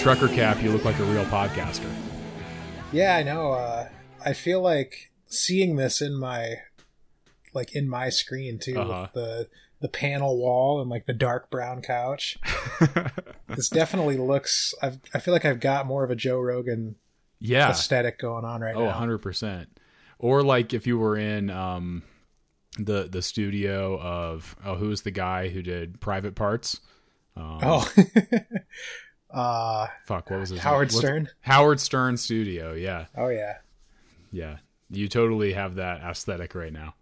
trucker cap, you look like a real podcaster. Yeah, I know. Uh, I feel like seeing this in my, like in my screen too, Uh-huh. with the the panel wall and like the dark brown couch. this definitely looks. I've, I feel like I've got more of a Joe Rogan Yeah. aesthetic going on right now. Oh, now. 100%. Or like if you were in um the the studio of oh who was the guy who did Private Parts? Um, Oh, uh, fuck, what was his Howard name? What's- Stern. Howard Stern Studio, yeah. Oh yeah, Yeah. You totally have that aesthetic right now.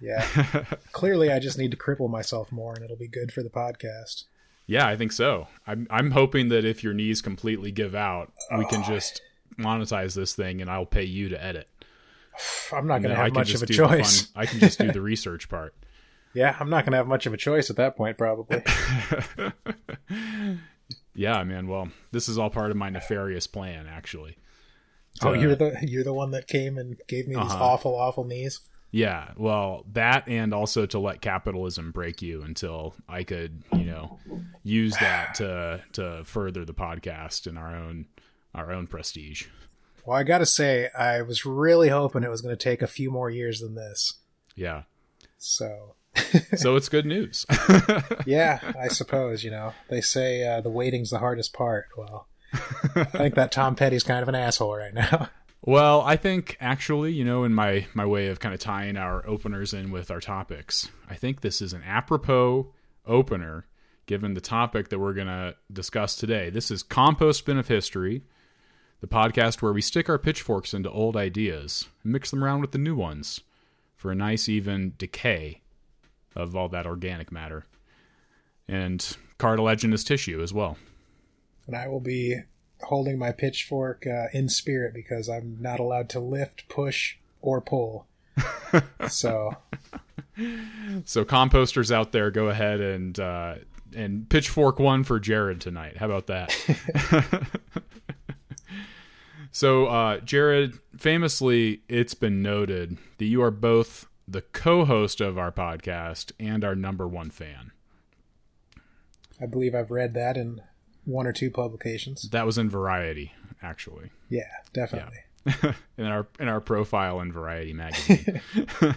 Yeah. Clearly, I just need to cripple myself more, and it'll be good for the podcast. Yeah, I think so. I'm I'm hoping that if your knees completely give out, we Oh. can just monetize this thing and I'll pay you to edit. I'm not going to have much of a the fun- choice. I can just do the research part. Yeah, I'm not going to have much of a choice at that point, probably. Yeah, man. Well, this is all part of my nefarious plan, actually. oh, you're the you're the one that came and gave me these Uh-huh. awful, awful knees. Yeah, well, that and also to let capitalism break you until I could, you know, use that to to further the podcast and our own our own prestige. Well, I got to say, I was really hoping it was going to take a few more years than this. Yeah. So, So it's good news. yeah, I suppose you know they say uh, the waiting's the hardest part. Well, I think that Tom Petty's kind of an asshole right now. Well, I think actually, you know, in my my way of kind of tying our openers in with our topics, I think this is an apropos opener given the topic that we're going to discuss today. This is Compost Bin of History, the podcast where we stick our pitchforks into old ideas and mix them around with the new ones for a nice even decay of all that organic matter and cartilaginous tissue as well. and I will be holding my pitchfork uh, in spirit because I'm not allowed to lift, push, or pull. so So composters out there, go ahead and uh, and pitchfork one for Jared tonight. How about that? so uh, Jared, famously, it's been noted that you are both the co-host of our podcast and our number one fan. I believe I've read that in one or two publications. That was in Variety, actually, Yeah, definitely. in our in our profile in Variety magazine.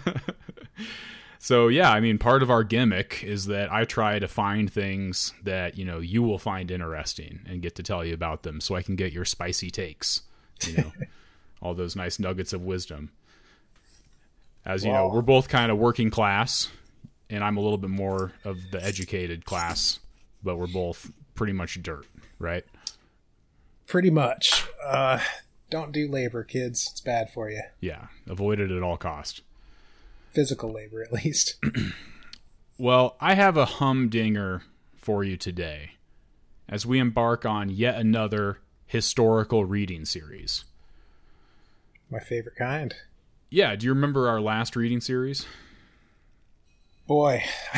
So yeah, I mean, part of our gimmick is that I try to find things that you know you will find interesting and get to tell you about them, so I can get your spicy takes. You know, all those nice nuggets of wisdom. As you know, we're both kind of working class, and I'm a little bit more of the educated class, but we're both pretty much dirt, right? Pretty much. Uh, don't do labor, kids. It's bad for you. Yeah, avoid it at all cost. Physical labor, at least. Well, I have a humdinger for you today as we embark on yet another historical reading series. My favorite kind. Yeah, do you remember our last reading series? Boy,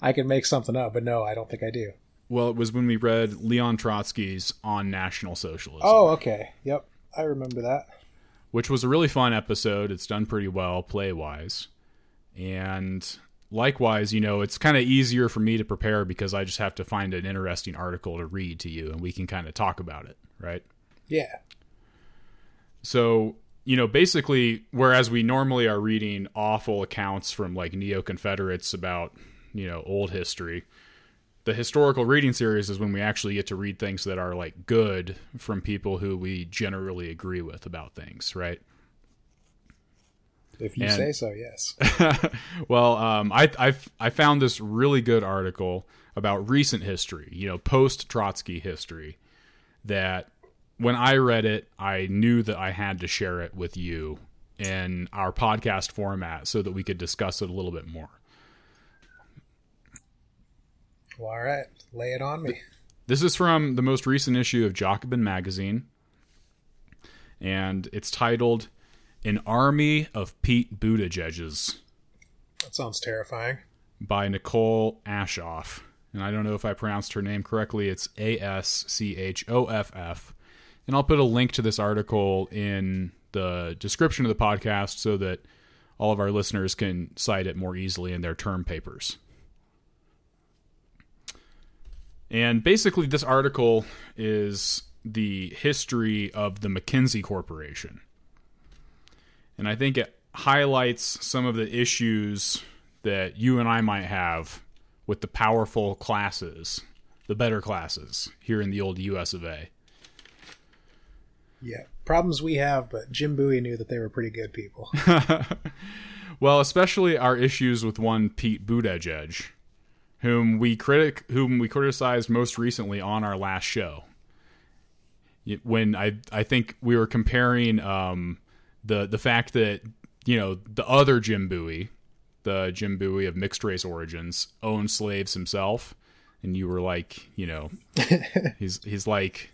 I could make something up, but no, I don't think I do. Well, it was when we read Leon Trotsky's On National Socialism, Oh, okay. Yep. I remember that. which was a really fun episode. It's done pretty well play wise. And likewise, you know, it's kind of easier for me to prepare because I just have to find an interesting article to read to you and we can kind of talk about it, right? Yeah. So, you know, basically, whereas we normally are reading awful accounts from like neo Confederates about, you know, old history, the historical reading series is when we actually get to read things that are like good from people who we generally agree with about things, right? If you And- say so, yes. well, um, I, I I found this really good article about recent history, you know, post Trotsky history, that when I read it, I knew that I had to share it with you in our podcast format so that we could discuss it a little bit more. Well, all right. Lay it on me. This is from the most recent issue of Jacobin magazine, and it's titled An Army of Pete Buttigiegs That sounds terrifying. by Nicole Aschoff. And I don't know if I pronounced her name correctly. It's A S C H O F F. And I'll put a link to this article in the description of the podcast so that all of our listeners can cite it more easily in their term papers. And basically, this article is the history of the McKinsey Corporation. And I think it highlights some of the issues that you and I might have with the powerful classes, the better classes here in the old US of A. Yeah, problems we have, but Jim Bowie knew that they were pretty good people. Well, especially our issues with one Pete Buttigieg, whom we critic whom we criticized most recently on our last show. When I I think we were comparing um, the the fact that you know the other Jim Bowie, the Jim Bowie of mixed race origins, owned slaves himself, and you were like, you know, he's he's like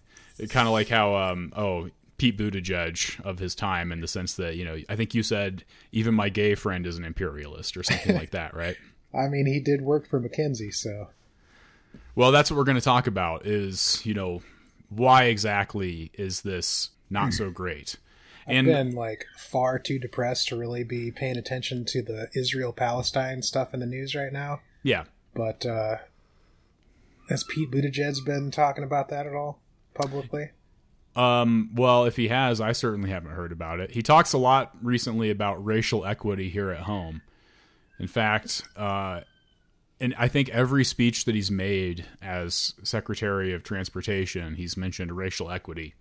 kind of like how um oh Pete Buttigieg of his time in the sense that you know I think you said even my gay friend is an imperialist or something like that, right? I mean, he did work for McKinsey, so Well, that's what we're going to talk about is, you know, why exactly is this not so great? And been like far too depressed to really be paying attention to the Israel Palestine stuff in the news right now. yeah. But uh has Pete Buttigieg's been talking about that at all publicly? Um, well, if he has, I certainly haven't heard about it. He talks a lot recently about racial equity here at home. In fact, uh, and I think every speech that he's made as Secretary of Transportation, he's mentioned racial equity.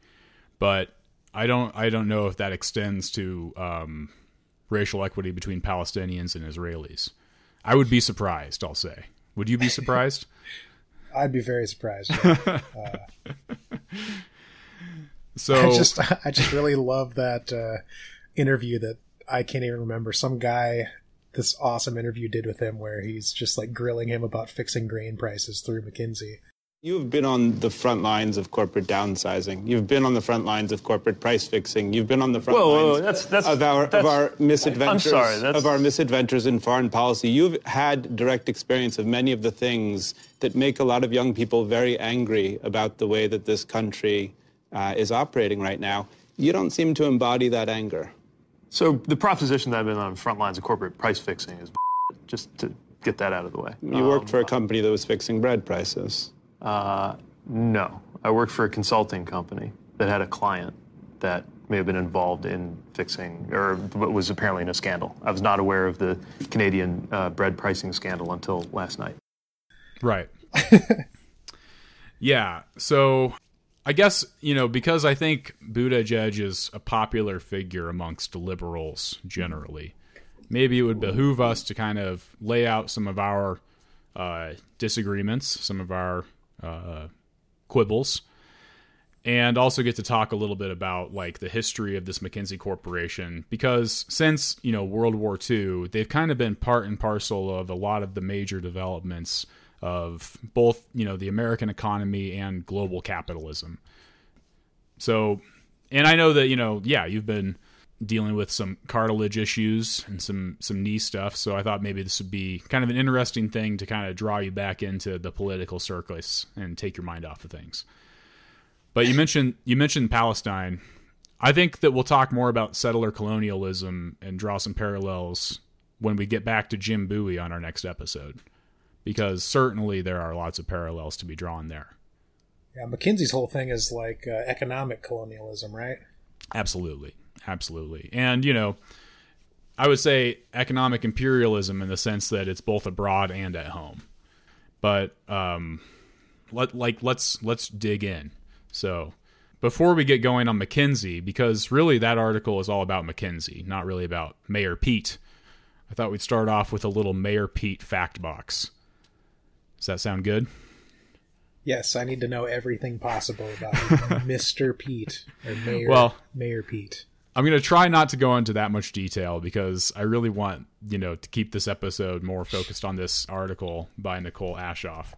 But I don't, I don't know if that extends to um, racial equity between Palestinians and Israelis. I would be surprised. I'll say. Would you be surprised? I'd be very surprised. yeah. so I just I just really love that uh, interview that I can't even remember. Some guy this awesome interview did with him where he's just like grilling him about fixing grain prices through McKinsey. You've been on the front lines of corporate downsizing. You've been on the front lines of corporate price fixing. You've been on the front Whoa, whoa, lines whoa, that's- that's- of our that's- of our misadventures I'm sorry, that's- of our misadventures in foreign policy. You've had direct experience of many of the things that make a lot of young people very angry about the way that this country uh, is operating right now. You don't seem to embody that anger. So the proposition that I've been on front lines of corporate price fixing is just to get that out of the way. You worked for a company that was fixing bread prices. Uh, no, I worked for a consulting company that had a client that may have been involved in fixing, or was apparently in a scandal. I was not aware of the Canadian uh, bread pricing scandal until last night. Right. yeah. So I guess, you know, because I think Buttigieg is a popular figure amongst liberals generally, maybe it would behoove us to kind of lay out some of our uh, disagreements, some of our uh, quibbles, and also get to talk a little bit about like the history of this McKinsey Corporation because since you know World War II, they've kind of been part and parcel of a lot of the major developments of both you know the American economy and global capitalism. So, and I know that you know, yeah, you've been dealing with some cartilage issues and some some knee stuff. So I thought maybe this would be kind of an interesting thing to kind of draw you back into the political circus and take your mind off of things. But you mentioned you mentioned Palestine. I think that we'll talk more about settler colonialism and draw some parallels when we get back to Jim Bowie on our next episode, because certainly there are lots of parallels to be drawn there. Yeah, McKinsey's whole thing is like uh, economic colonialism, right? Absolutely. Absolutely. And, you know, I would say economic imperialism in the sense that it's both abroad and at home. But um let like let's let's dig in. So, before we get going on McKinsey because really that article is all about McKinsey, not really about Mayor Pete. I thought we'd start off with a little Mayor Pete fact box. Does that sound good? Yes, I need to know everything possible about Mr. Pete or Mayor Well- Mayor Pete. I'm going to try not to go into that much detail because I really want, you know, to keep this episode more focused on this article by Nicole Aschoff,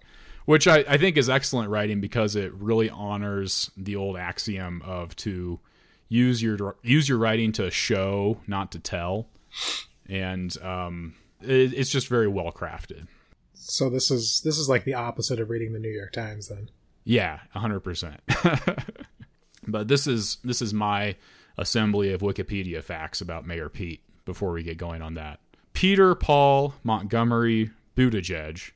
which I, I think is excellent writing because it really honors the old axiom of to use your use your writing to show, not to tell, and um, it, it's just very well crafted. So this is this is like the opposite of reading the New York Times then. Yeah, hundred percent. But this is this is my assembly of Wikipedia facts about Mayor Pete. Before we get going on that, Peter Paul Montgomery Buttigieg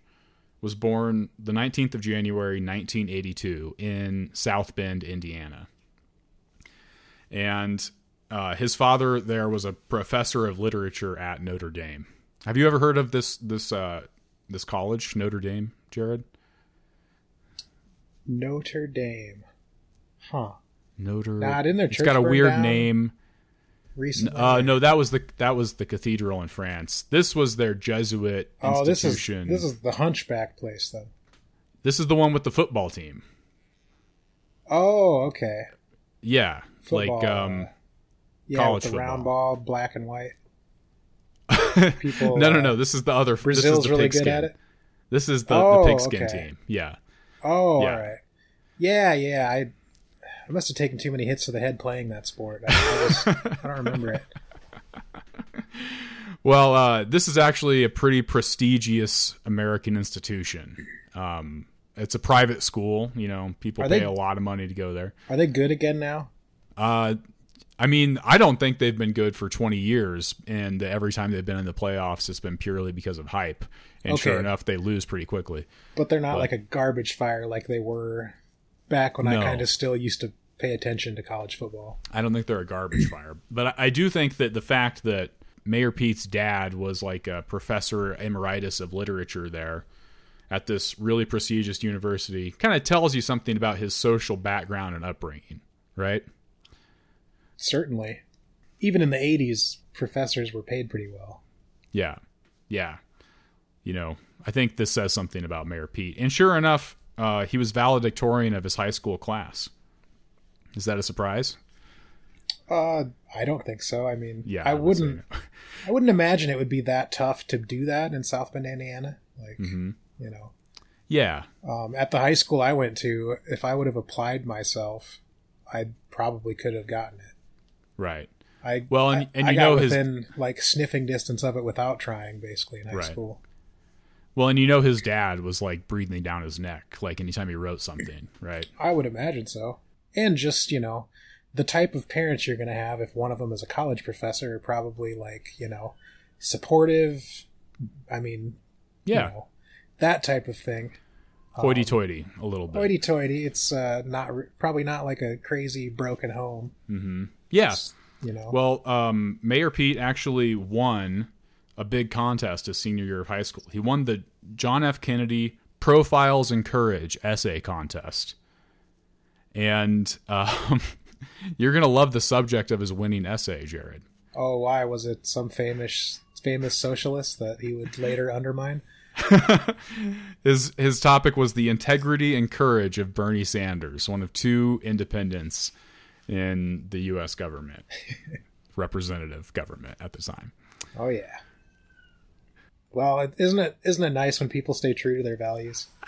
was born the 19th of January 1982 in South Bend, Indiana, and uh, his father there was a professor of literature at Notre Dame. Have you ever heard of this this uh, this college, Notre Dame, Jared? Notre Dame. Huh. Notre. Nah, didn't their It's church got a weird down? name. Recently. Uh, no, that was the that was the cathedral in France. This was their Jesuit oh, this is institution. this is the Hunchback place then. This is the one with the football team. Oh, okay. Yeah, Football, like um, uh, yeah, college with the round ball, black and white. People. no, no, uh, no. This is the other. this is Brazil's the really good at it. This is the, Oh, the pigskin okay. team. Yeah, Oh, Yeah. all right. Yeah, yeah. I I must have taken too many hits to the head playing that sport. I, I, just, I don't remember it. Well, uh, this is actually a pretty prestigious American institution. Um, it's a private school. You know, people Are pay they- a lot of money to go there. Are they good again now? Uh, I mean, I don't think they've been good for 20 years, and every time they've been in the playoffs, it's been purely because of hype. And sure enough, they lose pretty quickly. But they're not But- like a garbage fire like they were back when No. I kind of still used to pay attention to college football. I don't think they're a garbage fire, but I, I do think that the fact that Mayor Pete's dad was like a professor emeritus of literature there at this really prestigious university kind of tells you something about his social background and upbringing, right? Certainly. Even in the 80s, professors were paid pretty well. Yeah. Yeah. You know, I think this says something about Mayor Pete. And sure enough, uh, he was valedictorian of his high school class. Is that a surprise? Uh, I don't think so. I mean, Yeah. I wouldn't. I wouldn't imagine it would be that tough to do that in South Bend, Indiana. Like, Mm-hmm. you know, Yeah. um, at the high school I went to, if I would have applied myself, I probably could have gotten it. Right. I Well, and- and I you got know his- within like sniffing distance of it without trying, basically in high Right. school. Well, and you know his dad was like breathing down his neck, like anytime he wrote something, right? I would imagine so. And just, you know, the type of parents you're going to have if one of them is a college professor are probably like, you know, supportive. I mean, Yeah. you know, that type of thing. Hoity toity, a little bit. Hoity toity. It's uh, not re- probably not like a crazy broken home. Yeah. You know, Well, um, Mayor Pete actually won a big contest his senior year of high school. He won the John F. Kennedy Profiles in Courage essay contest. And um, you're going to love the subject of his winning essay, Jared. oh, why was it some famous famous socialist that he would later undermine? His his topic was the integrity and courage of Bernie Sanders, one of two independents in the U.S. government, representative government at the time. Oh yeah. Well, isn't it isn't it nice when people stay true to their values?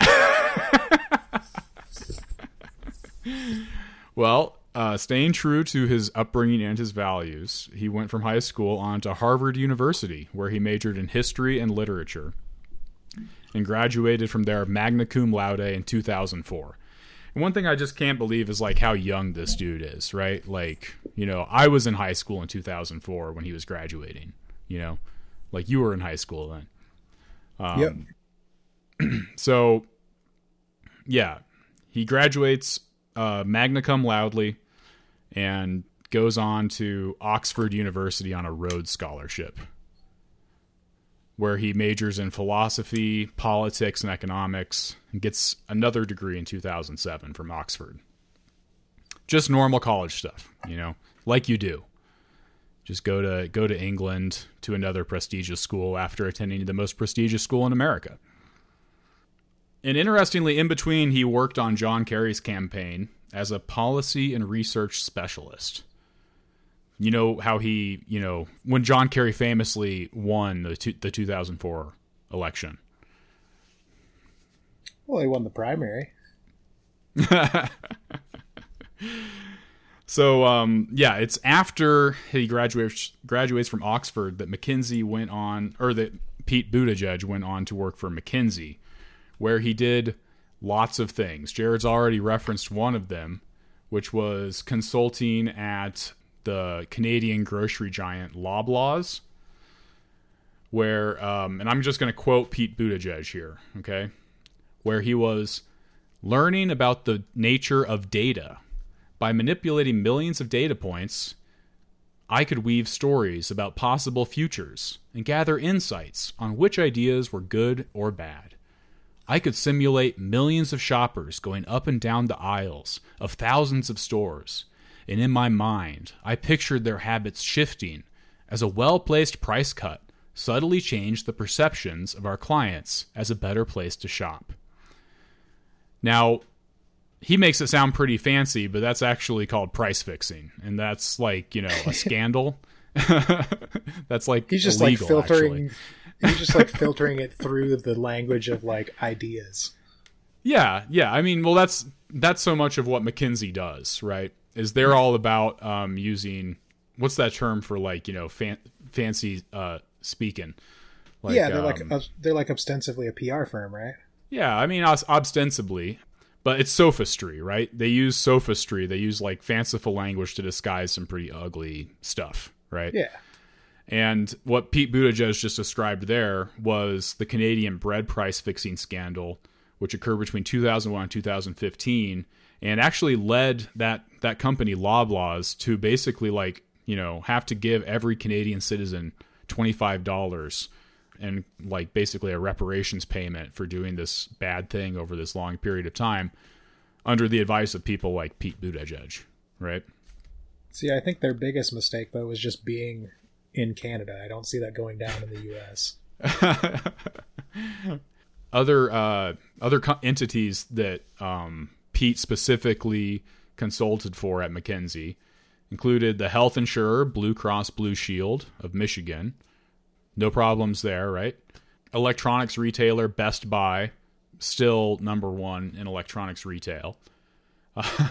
Well, uh, staying true to his upbringing and his values, he went from high school on to Harvard University, where he majored in history and literature, and graduated from there magna cum laude in 2004. And one thing I just can't believe is like how young this dude is, right? Like, you know, I was in high school in 2004 when he was graduating. You know, like you were in high school then. yep. So, yeah, he graduates uh, magna cum laude and goes on to Oxford University on a Rhodes Scholarship, where he majors in philosophy, politics, and economics, and gets another degree in 2007 from Oxford. Just normal college stuff, you know, like you do. Just go to go to England to another prestigious school after attending the most prestigious school in America. And interestingly, in between, he worked on John Kerry's campaign as a policy and research specialist. You know how he, you know, when John Kerry famously won the two, the 2004 election. Well, he won the primary. So um, yeah, it's after he graduates graduates from Oxford that McKinsey went on, or that Pete Buttigieg went on to work for McKinsey, where he did lots of things. Jared's already referenced one of them, which was consulting at the Canadian grocery giant Loblaws, where, um, and I'm just going to quote Pete Buttigieg here, okay, where he was learning about the nature of data by manipulating millions of data points. I could weave stories about possible futures and gather insights on which ideas were good or bad. I could simulate millions of shoppers going up and down the aisles of thousands of stores, and in my mind, I pictured their habits shifting as a well placed price cut subtly changed the perceptions of our clients as a better place to shop. Now, he makes it sound pretty fancy, but that's actually called price fixing, and that's like you know a scandal. that's like He's just illegal, like filtering. actually. he's just like filtering it through the language of like ideas. Yeah, yeah. I mean, well, that's that's so much of what McKinsey does, right? Is they're all about um, using what's that term for like you know fan, fancy uh, speaking? Like, yeah, they're like um, uh, they're like ostensibly a PR firm, right? Yeah, I mean, ostensibly, but it's sophistry, right? They use sophistry. They use like fanciful language to disguise some pretty ugly stuff, right? Yeah. And what Pete Buttigieg just described there was the Canadian bread price fixing scandal, which occurred between 2001 and 2015, and actually led that that company Loblaws to basically like you know have to give every Canadian citizen twenty five dollars and like basically a reparations payment for doing this bad thing over this long period of time under the advice of people like Pete Buttigieg, right? See, I think their biggest mistake though was just being in Canada. I don't see that going down in the U.S. other uh, other co- entities that um, Pete specifically consulted for at McKinsey included the health insurer Blue Cross Blue Shield of Michigan. No problems there, right? Electronics retailer Best Buy, still number one in electronics retail.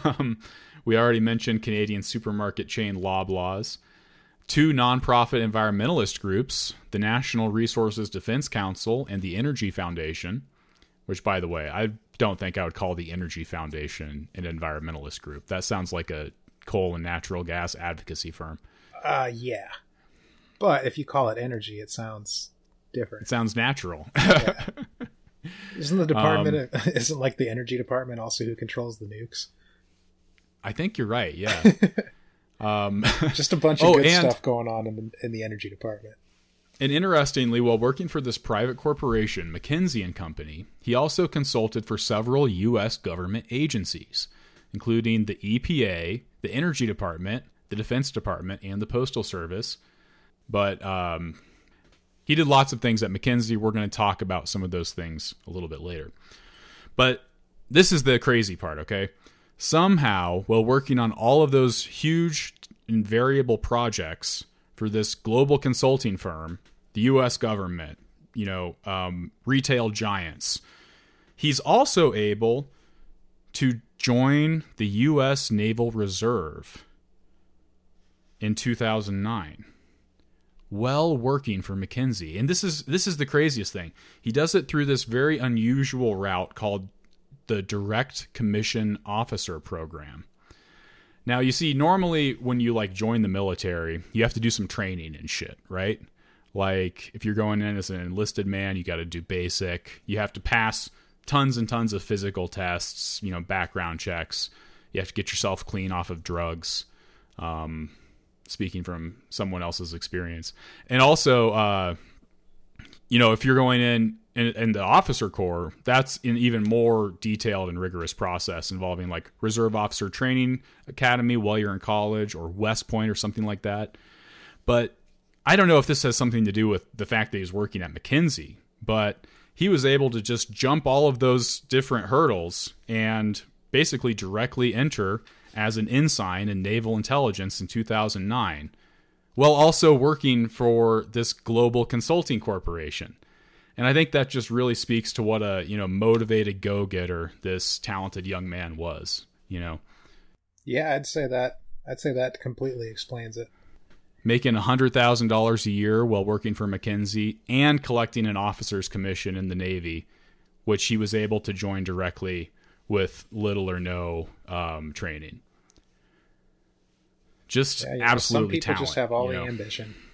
Um, we already mentioned Canadian supermarket chain Loblaws. Two nonprofit environmentalist groups, the National Resources Defense Council and the Energy Foundation, which, by the way, I don't think I would call the Energy Foundation an environmentalist group. That sounds like a coal and natural gas advocacy firm. Uh, yeah. But if you call it energy, it sounds different. It sounds natural. Isn't the department? Um, isn't like the energy department also who controls the nukes? I think you're right. Yeah. um, Just a bunch of Oh, good and- stuff going on in the, in the energy department. And interestingly, while working for this private corporation, McKinsey and Company, he also consulted for several U.S. government agencies, including the EPA, the Energy Department, the Defense Department, and the Postal Service. But um, he did lots of things at McKinsey. We're going to talk about some of those things a little bit later. But this is the crazy part, okay? Somehow, while working on all of those huge and variable projects for this global consulting firm, the U.S. government, you know, um, retail giants, he's also able to join the U.S. Naval Reserve in 2009 well working for McKinsey. And this is this is the craziest thing. He does it through this very unusual route called the Direct Commission Officer Program. Now, you see normally when you like join the military, you have to do some training and shit, right? Like if you're going in as an enlisted man, you got to do basic. You have to pass tons and tons of physical tests, you know, background checks. You have to get yourself clean off of drugs. Um, speaking from someone else's experience. And also, uh, you know, if you're going in, in in the officer corps, that's an even more detailed and rigorous process involving like reserve officer training academy while you're in college or West Point or something like that. But I don't know if this has something to do with the fact that he's working at McKinsey, but he was able to just jump all of those different hurdles and basically directly enter as an ensign in naval intelligence in 2009, while also working for this global consulting corporation. And I think that just really speaks to what a you know motivated go-getter this talented young man was. You know, Yeah, I'd say that. I'd say that completely explains it. Making $100,000 a year while working for McKinsey and collecting an officer's commission in the Navy, which he was able to join directly with little or no um, training. Just Yeah, you know, absolutely some people talent. just have all you the ambition.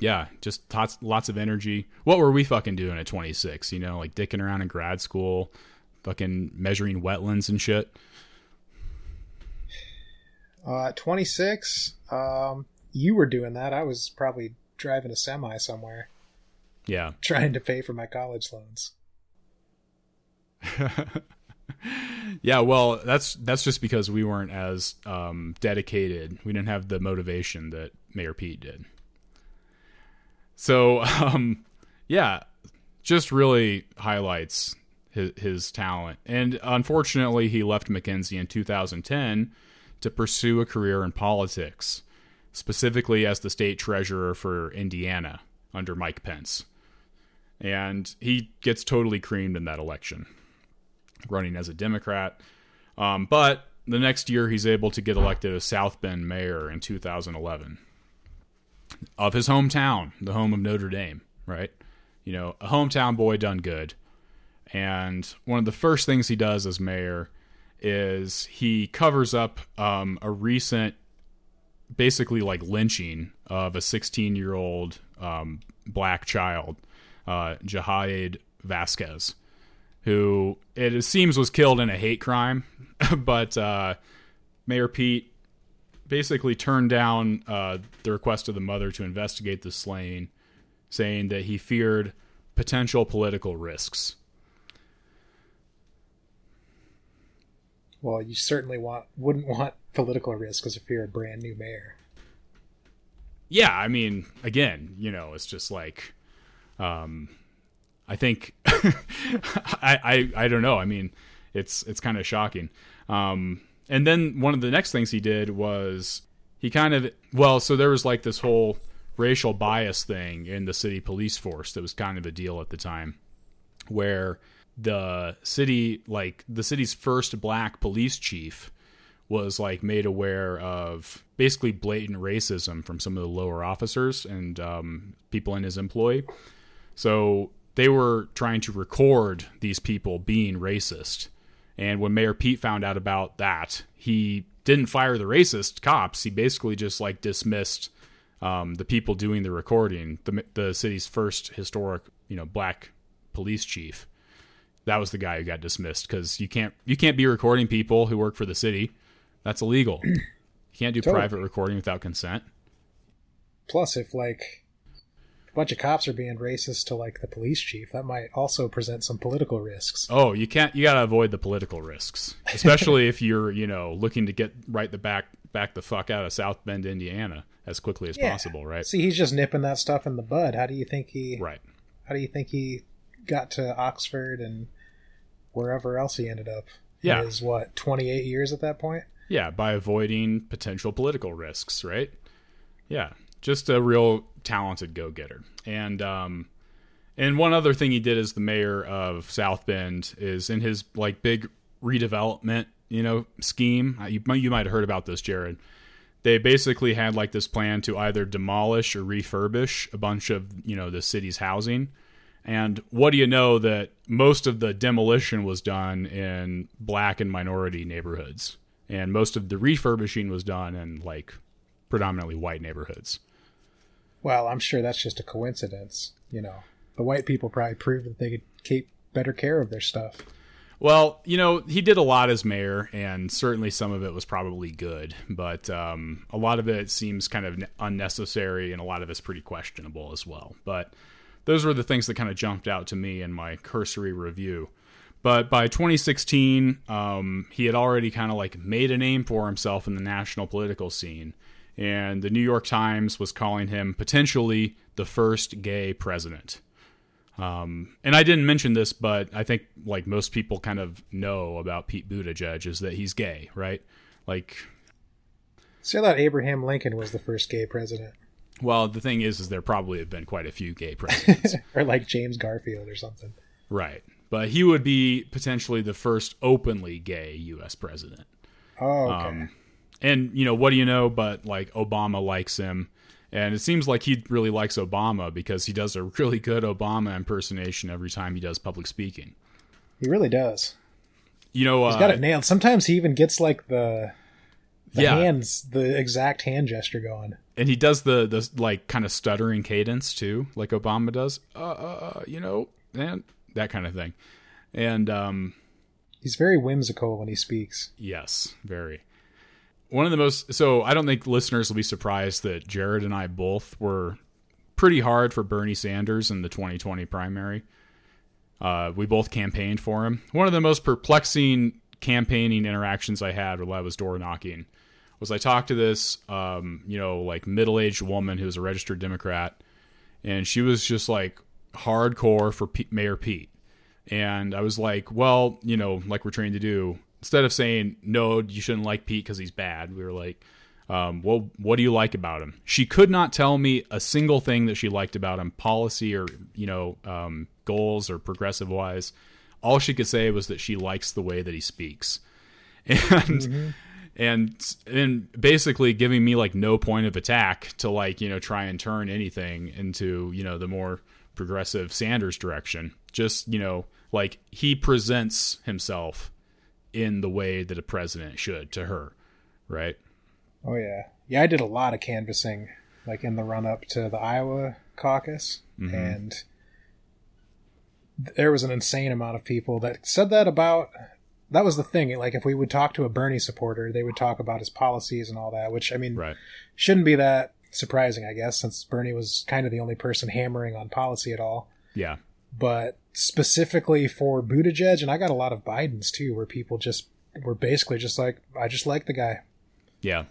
Yeah, just lots, lots of energy. What were we fucking doing at 26? You know, like dicking around in grad school, fucking measuring wetlands and shit. Uh, 26, um, you were doing that. I was probably driving a semi somewhere Yeah. trying to pay for my college loans. Yeah, well, that's that's just because we weren't as um, dedicated. We didn't have the motivation that Mayor Pete did. So, um, yeah, just really highlights his, his talent. And unfortunately, he left McKinsey in 2010 to pursue a career in politics, specifically as the state treasurer for Indiana under Mike Pence. And he gets totally creamed in that election running as a Democrat. Um, but the next year, he's able to get elected as South Bend mayor in 2011 of his hometown, the home of Notre Dame, right? You know, a hometown boy done good. And one of the first things he does as mayor is he covers up um, a recent, basically like lynching of a 16 year old um, black child, uh, Vasquez who it seems was killed in a hate crime, but uh, Mayor Pete basically turned down uh, the request of the mother to investigate the slaying, saying that he feared potential political risks. Well, you certainly want wouldn't want political risk because if you're a brand new mayor. Yeah, I mean, again, you know, it's just like, um, I think, I, I, I don't know. I mean, it's it's kind of shocking. Um, and then one of the next things he did was he kind of well, so there was like this whole racial bias thing in the city police force that was kind of a deal at the time, where the city like the city's first black police chief was like made aware of basically blatant racism from some of the lower officers and um, people in his employ. So they were trying to record these people being racist. And when Mayor Pete found out about that, he didn't fire the racist cops. He basically just like dismissed um, the people doing the recording. The the city's first historic, you know, black police chief. That was the guy who got dismissed because you can't you can't be recording people who work for the city. That's illegal. You can't do Totally. private recording without consent. Plus, if like a bunch of cops are being racist to like the police chief, that might also present some political risks. Oh, you can't. You got to avoid the political risks, especially if you're, you know, looking to get right the back back the fuck out of South Bend, Indiana, as quickly as Yeah. possible. Right. See, he's just nipping that stuff in the bud. How do you think he? Right. How do you think he got to Oxford and wherever else he ended up? Yeah. His what twenty eight years at that point. Yeah, by avoiding potential political risks, right? Yeah, just a real talented go-getter. And um and one other thing he did as the mayor of South Bend is in his like big redevelopment, you know, scheme. uh, You you might have heard about this, Jared. They basically had like this plan to either demolish or refurbish a bunch of, you know, the city's housing. And what do you know that most of the demolition was done in black and minority neighborhoods, and most of the refurbishing was done in like predominantly white neighborhoods. Well, I'm sure that's just a coincidence. You know, the white people probably proved that they could keep better care of their stuff. Well, you know, he did a lot as mayor, and certainly some of it was probably good, but um, a lot of it seems kind of unnecessary, and a lot of it's pretty questionable as well. But those were the things that kind of jumped out to me in my cursory review. But by 2016, um, he had already kind of like made a name for himself in the national political scene, and the New York Times was calling him potentially the first gay president. Um, and I didn't mention this, but I think like most people kind of know about Pete Buttigieg is that he's gay, right? Like, See, I thought Abraham Lincoln was the first gay president, well, the thing is, is there probably have been quite a few gay presidents, or like James Garfield or something. right? But he would be potentially the first openly gay U.S. president. Oh, okay. Um, and you know what do you know? But like Obama likes him, and it seems like he really likes Obama because he does a really good Obama impersonation every time he does public speaking. He really does. You know, He's uh, got it nailed. Sometimes he even gets like the the Yeah. hands, the exact hand gesture going. and he does the the like kind of stuttering cadence too, like Obama does. Uh, uh, uh, you know, and that kind of thing. And um, He's very whimsical when he speaks. yes, very. One of the most so I don't think listeners will be surprised that Jared and I both were pretty hard for Bernie Sanders in the 2020 primary. Uh, we both campaigned for him. One of the most perplexing campaigning interactions I had while I was door knocking was I talked to this, um, you know, like middle aged woman who was a registered Democrat, and she was just like hardcore for P- Mayor Pete. And I was like, well, you know, like we're trained to do, instead of saying, no, you shouldn't like Pete because he's bad, we were like, um, well, what do you like about him? She could not tell me a single thing that she liked about him, policy or, you know, um, goals or progressive wise. All she could say was that she likes the way that he speaks. And, and and basically giving me like no point of attack to like you know try and turn anything into you know the more progressive Sanders direction. Just you know like he presents himself in the way that a president should to her, right? Oh yeah, yeah. I did a lot of canvassing, like in the run up to the Iowa caucus, mm-hmm. and there was an insane amount of people that said that about. That was the thing. Like, if we would talk to a Bernie supporter, they would talk about his policies and all that. Which I mean, Right. shouldn't be that surprising, I guess, since Bernie was kind of the only person hammering on policy at all. Yeah. But specifically for Buttigieg, and I got a lot of Biden's too, where people just were basically just like, I just like the guy. Yeah.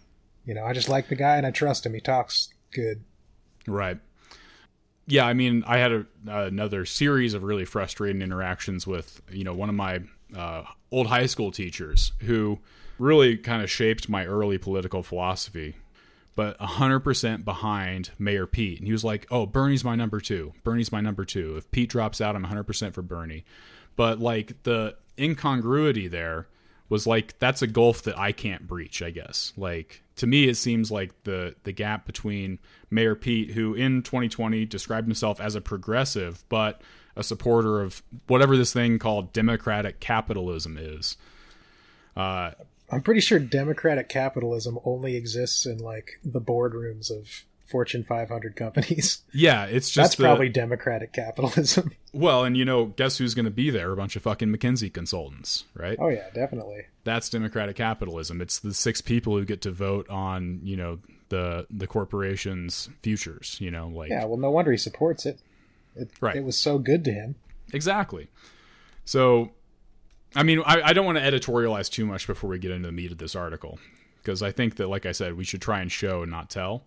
You know, I just like the guy and I trust him. He talks good. Right. Yeah, I mean, I had a, another series of really frustrating interactions with, you know, one of my uh, old high school teachers who really kind of shaped my early political philosophy, but 100% behind Mayor Pete. And he was like, oh, Bernie's my number two. Bernie's my number two. If Pete drops out, I'm 100% for Bernie. But, like, the incongruity there was like that's a gulf that I can't breach, I guess. Like to me it seems like the the gap between Mayor Pete who in 2020 described himself as a progressive but a supporter of whatever this thing called democratic capitalism is. Uh I'm pretty sure democratic capitalism only exists in like the boardrooms of Fortune 500 companies. yeah, it's just That's the- probably democratic capitalism. well, and you know, guess who's going to be there? A bunch of fucking McKinsey consultants, right? oh yeah, definitely. that's democratic capitalism. It's the six people who get to vote on, you know, the the corporation's futures, you know, like Yeah, well, no wonder he supports it. It, Right. it was so good to him. Exactly. So, I mean, I, I don't want to editorialize too much before we get into the meat of this article, because I think that, like I said, we should try and show and not tell.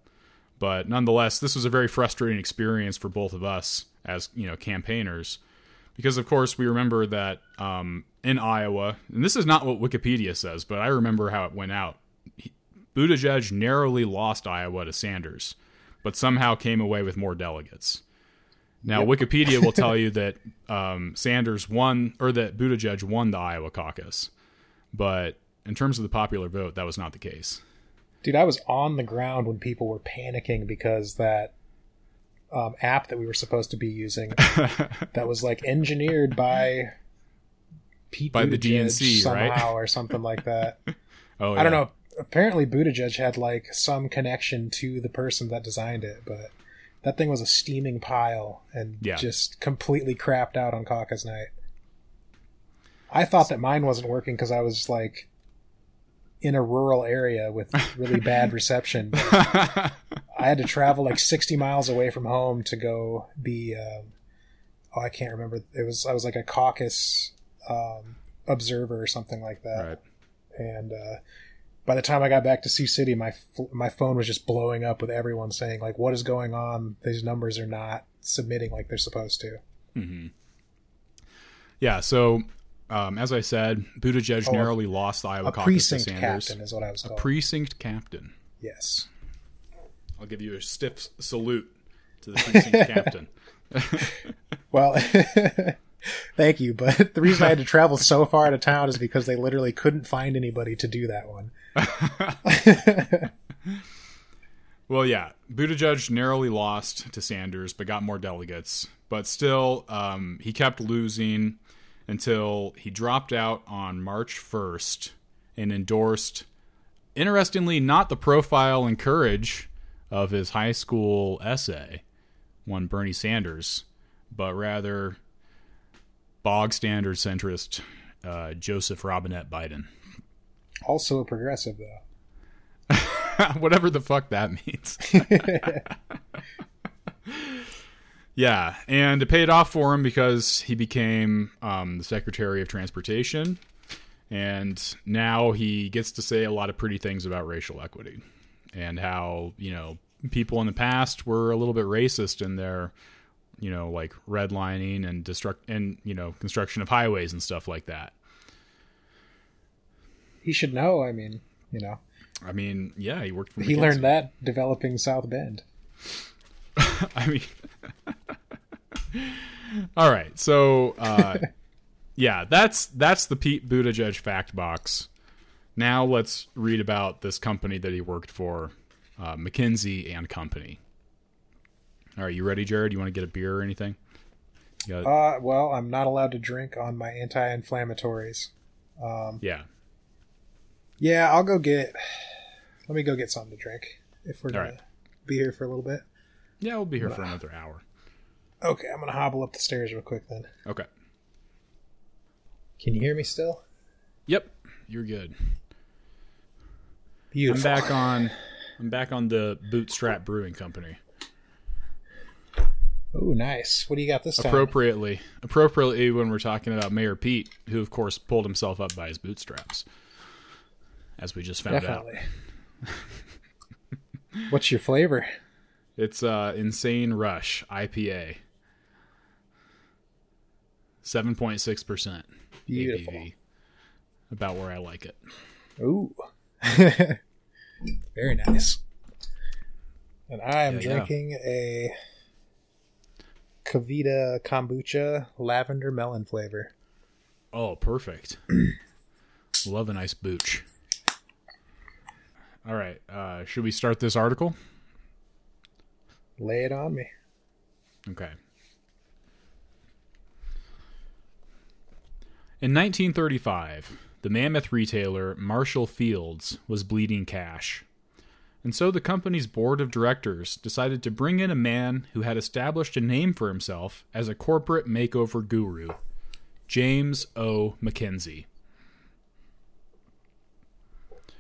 But nonetheless, this was a very frustrating experience for both of us as you know campaigners, because of course we remember that um, in Iowa, and this is not what Wikipedia says, but I remember how it went out. He- Buttigieg narrowly lost Iowa to Sanders, but somehow came away with more delegates. Now, Wikipedia will tell you that um, Sanders won, or that Buttigieg won the Iowa caucus, but in terms of the popular vote, that was not the case. Dude, I was on the ground when people were panicking because that um, app that we were supposed to be using that was like engineered by Pete By the DNC, somehow right? or something like that. Oh, I don't know. Apparently, Buttigieg had like some connection to the person that designed it, but that thing was a steaming pile and Yeah. just completely crapped out on caucus night. I thought that mine wasn't working because I was like in a rural area with really bad reception. I had to travel like 60 miles away from home to go be. Um, oh, I can't remember. It was I was like a caucus um, observer or something like that Right. and uh, by the time I got back to Sioux City, my my phone was just blowing up with everyone saying like, "What is going on? These numbers are not submitting like they're supposed to." Yeah. So, um, as I said, Buttigieg Oh, narrowly lost the Iowa A caucus precinct to Sanders. captain is what I was called. Precinct captain. yes. I'll give you a stiff salute to the precinct captain. Well, thank you, but the reason I had to travel so far out of town is because they literally couldn't find anybody to do that one. Well, yeah, Buttigieg narrowly lost to Sanders, but got more delegates. But still, um, he kept losing until he dropped out on March 1st and endorsed, interestingly, not the profile and courage of his high school essay, one Bernie Sanders, but rather bog standard centrist uh, Joseph Robinette Biden. Also a progressive though. Whatever the fuck that means. yeah, and it paid off for him because he became um, the Secretary of Transportation, and now he gets to say a lot of pretty things about racial equity and how you know people in the past were a little bit racist in their you know like redlining and destruct and you know construction of highways and stuff like that. He should know. I mean, you know, I mean, yeah, he worked for. he McKinsey. learned that developing South Bend. I mean, all right. So, uh, yeah, that's that's the Pete Buttigieg fact box. Now let's read about this company that he worked for, uh, McKinsey and Company. All right, you ready, Jared? You want to get a beer or anything? Got, Uh, well, I'm not allowed to drink on my anti-inflammatories. yeah. Yeah, I'll go get. Let me go get something to drink if we're All gonna right. be here for a little bit. Yeah, we'll be here for another hour. Okay, I'm gonna hobble up the stairs real quick then. Okay. Can you hear me still? Yep, you're good. I'm back on. I'm back on the Bootstrap Brewing Company. Oh, nice. What do you got this time? appropriately appropriately when we're talking about mayor pete who of course pulled himself up by his bootstraps as we just found out What's your flavor? it's uh insane rush ipa 7.6% Beautiful. ABV. about where i like it Ooh. Very nice. And I am Yeah, yeah. drinking a KeVita kombucha lavender melon flavor. oh perfect love a nice booch all right uh should we start this article Lay it on me. Okay. In 1935, the mammoth retailer Marshall Fields was bleeding cash. And so the company's board of directors decided to bring in a man who had established a name for himself as a corporate makeover guru, James O. McKinsey.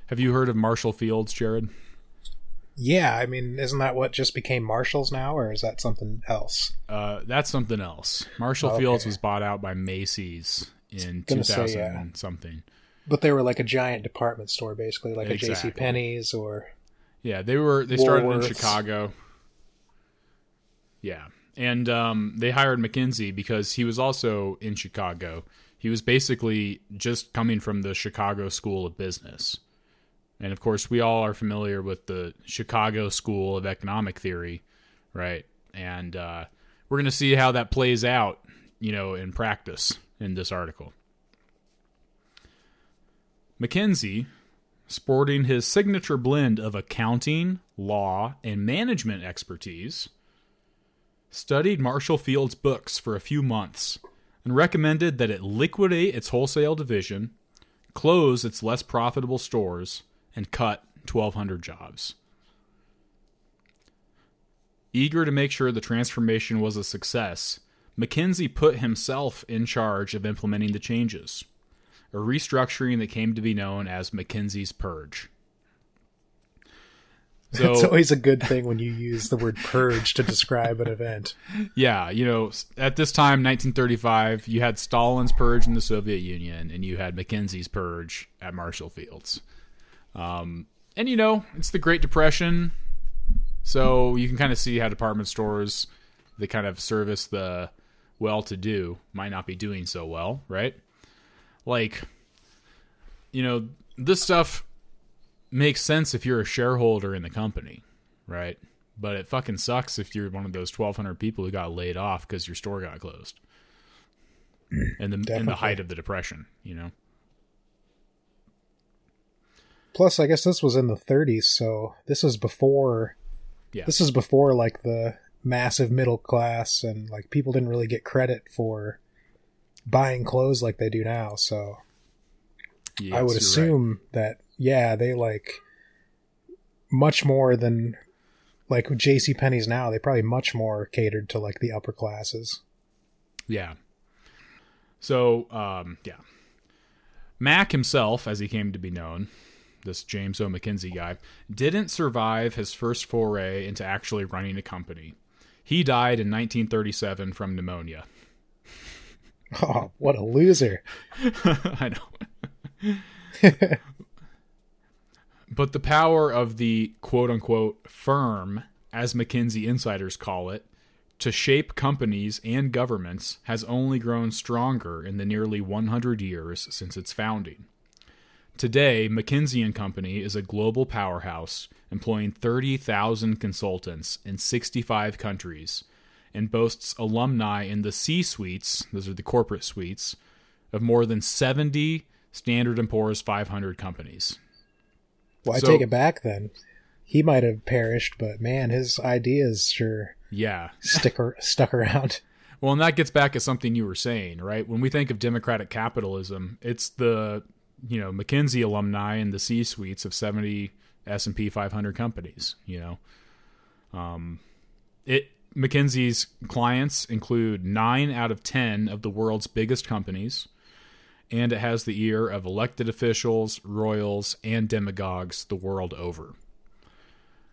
Have you heard of Marshall Fields, Jared? Yeah, I mean, isn't that what just became Marshalls now, or is that something else? Uh, that's something else. Marshall Okay. Fields was bought out by Macy's in 2000 yeah. something. But they were like a giant department store, basically, like a J.C. Penney's or Yeah, they were they started in Chicago. Yeah. And um, they hired McKinsey because he was also in Chicago. He was basically just coming from the Chicago School of Business. And of course, we all are familiar with the Chicago School of Economic Theory, right? And uh, we're going to see how that plays out, you know, in practice in this article. McKinsey, sporting his signature blend of accounting, law, and management expertise, studied Marshall Field's books for a few months and recommended that it liquidate its wholesale division, close its less profitable stores, and cut 1,200 jobs. Eager to make sure the transformation was a success, McKinsey put himself in charge of implementing the changes, a restructuring that came to be known as McKinsey's Purge. So, it's always a good thing when you use the word purge to describe an event. yeah, you know, at this time, 1935, you had Stalin's purge in the Soviet Union, and you had McKinsey's purge at Marshall Fields. Um, and you know, it's the Great Depression, so you can kind of see how department stores that kind of service the well-to-do might not be doing so well, right? Like, you know, this stuff makes sense if you're a shareholder in the company, right? But it fucking sucks if you're one of those 1,200 people who got laid off because your store got closed. In the in the height of the depression, you know. Plus, I guess this was in the 30s, so this is before. Yeah. This is before like the massive middle class, and like people didn't really get credit for buying clothes like they do now. So Yes, I would you're right. assume that yeah, they like much more than like J.C. Penney's now. They probably much more catered to like the upper classes. Yeah. So, um, yeah. Mac himself, as he came to be known, this James O. McKinsey guy, didn't survive his first foray into actually running a company. He died in 1937 from pneumonia. Oh, what a loser! I know. but the power of the quote unquote firm, as McKinsey insiders call it, to shape companies and governments has only grown stronger in the nearly 100 years since its founding. Today, McKinsey and Company is a global powerhouse employing 30,000 consultants in 65 countries and boasts alumni in the C-suites, those are the corporate suites, of more than 70 Standard & Poor's 500 companies. Well, I So- take it back then. He might have perished, but man, his ideas sure Yeah. stick stuck around. Well, and that gets back to something you were saying, right? When we think of democratic capitalism, it's the you know McKinsey alumni and the C suites of seventy S and P 500 companies. You know, um, it McKinsey's clients include nine out of ten of the world's biggest companies, and it has the ear of elected officials, royals, and demagogues the world over.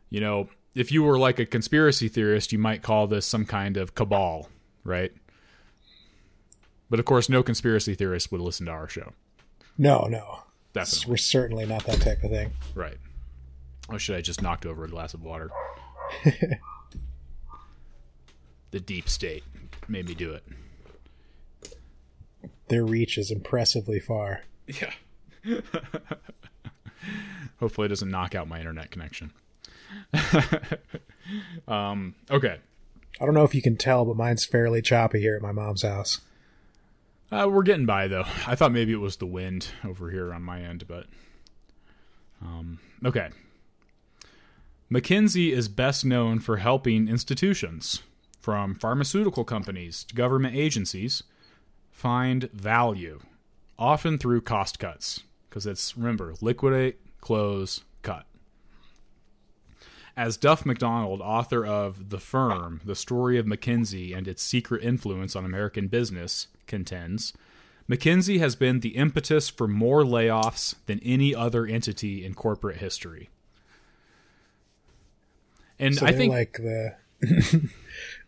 You know, if you were like a conspiracy theorist, you might call this some kind of cabal, right? But of course, no conspiracy theorist would listen to our show. No, no, Definitely. we're certainly not that type of thing. Right. Or should I just knocked over a glass of water? the deep state made me do it. Their reach is impressively far. Yeah. Hopefully, it doesn't knock out my internet connection. um, okay. I don't know if you can tell, but mine's fairly choppy here at my mom's house. Uh, we're getting by though. I thought maybe it was the wind over here on my end, but um, okay. McKinsey is best known for helping institutions, from pharmaceutical companies to government agencies, find value, often through cost cuts. Because it's remember liquidate, close. As Duff McDonald, author of The Firm, The Story of McKinsey and Its Secret Influence on American Business, contends, McKinsey has been the impetus for more layoffs than any other entity in corporate history. And So I think like the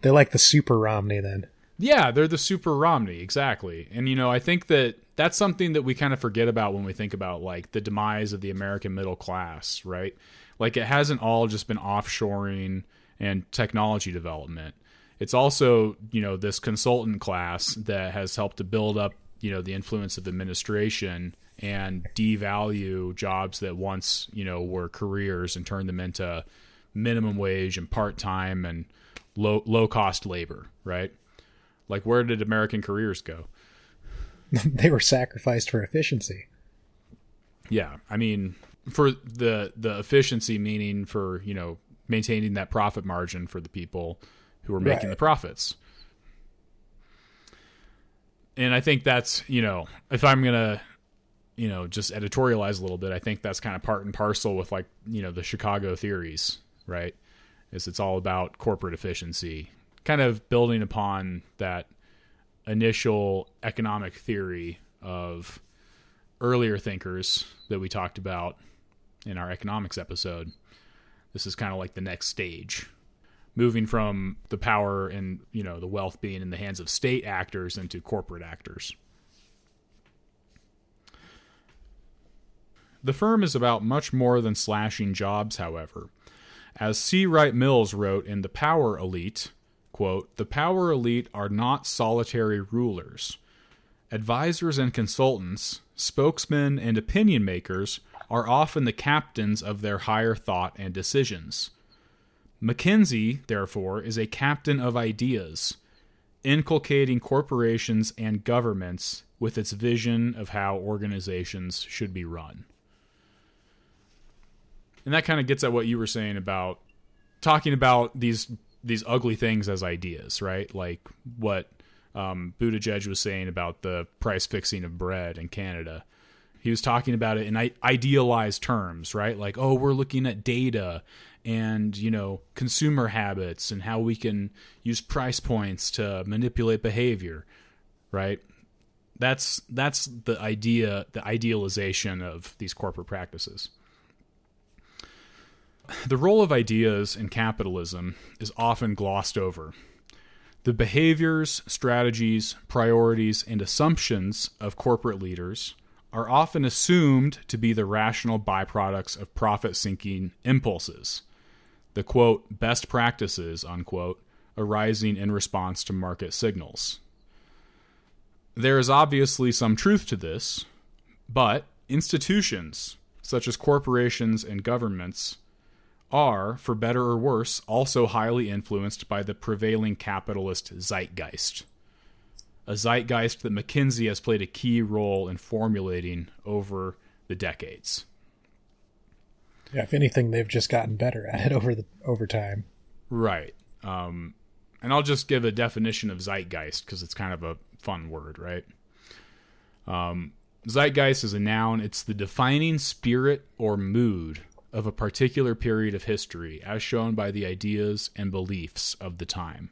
they're like the super Romney then. Yeah, they're the super Romney, exactly. And you know, I think that that's something that we kind of forget about when we think about like the demise of the American middle class, right? Like it hasn't all just been offshoring and technology development. It's also, you know, this consultant class that has helped to build up, you know, the influence of administration and devalue jobs that once, you know, were careers and turn them into minimum wage and part-time and low low cost labor, right? Like, where did American careers go? they were sacrificed for efficiency. Yeah, I mean, for the the efficiency, meaning for you know maintaining that profit margin for the people who are making Right. the profits. And I think that's you know, if I'm gonna you know just editorialize a little bit, I think that's kind of part and parcel with like you know the Chicago theories, right? Is it's all about corporate efficiency, kind of building upon that initial economic theory of earlier thinkers that we talked about in our economics episode. This is kind of like the next stage, moving from the power and you know the wealth being in the hands of state actors into corporate actors. The firm is about much more than slashing jobs, however. As C. Wright Mills wrote in The Power Elite, quote, "The power elite are not solitary rulers. Advisors and consultants, spokesmen and opinion makers are often the captains of their higher thought and decisions. McKinsey, therefore, is a captain of ideas, inculcating corporations and governments with its vision of how organizations should be run. and that kind of gets at what you were saying about talking about these these ugly things as ideas, right? Like what um, Buttigieg was saying about the price fixing of bread in Canada. He was talking about it in idealized terms, right? Like, oh, we're looking at data and you know consumer habits and how we can use price points to manipulate behavior, right? That's that's the idea, the idealization of these corporate practices. The role of ideas in capitalism is often glossed over. The behaviors, strategies, priorities, and assumptions of corporate leaders are often assumed to be the rational byproducts of profit seeking impulses. The quote, best practices, unquote, arising in response to market signals. There is obviously some truth to this, but institutions, such as corporations and governments, are, for better or worse, also highly influenced by the prevailing capitalist zeitgeist. A zeitgeist that McKinsey has played a key role in formulating over the decades. Yeah, if anything, they've just gotten better at it over the over time. Right. Um, and I'll just give a definition of zeitgeist because it's kind of a fun word, right? Um, zeitgeist is a noun, it's the defining spirit or mood of a particular period of history as shown by the ideas and beliefs of the time.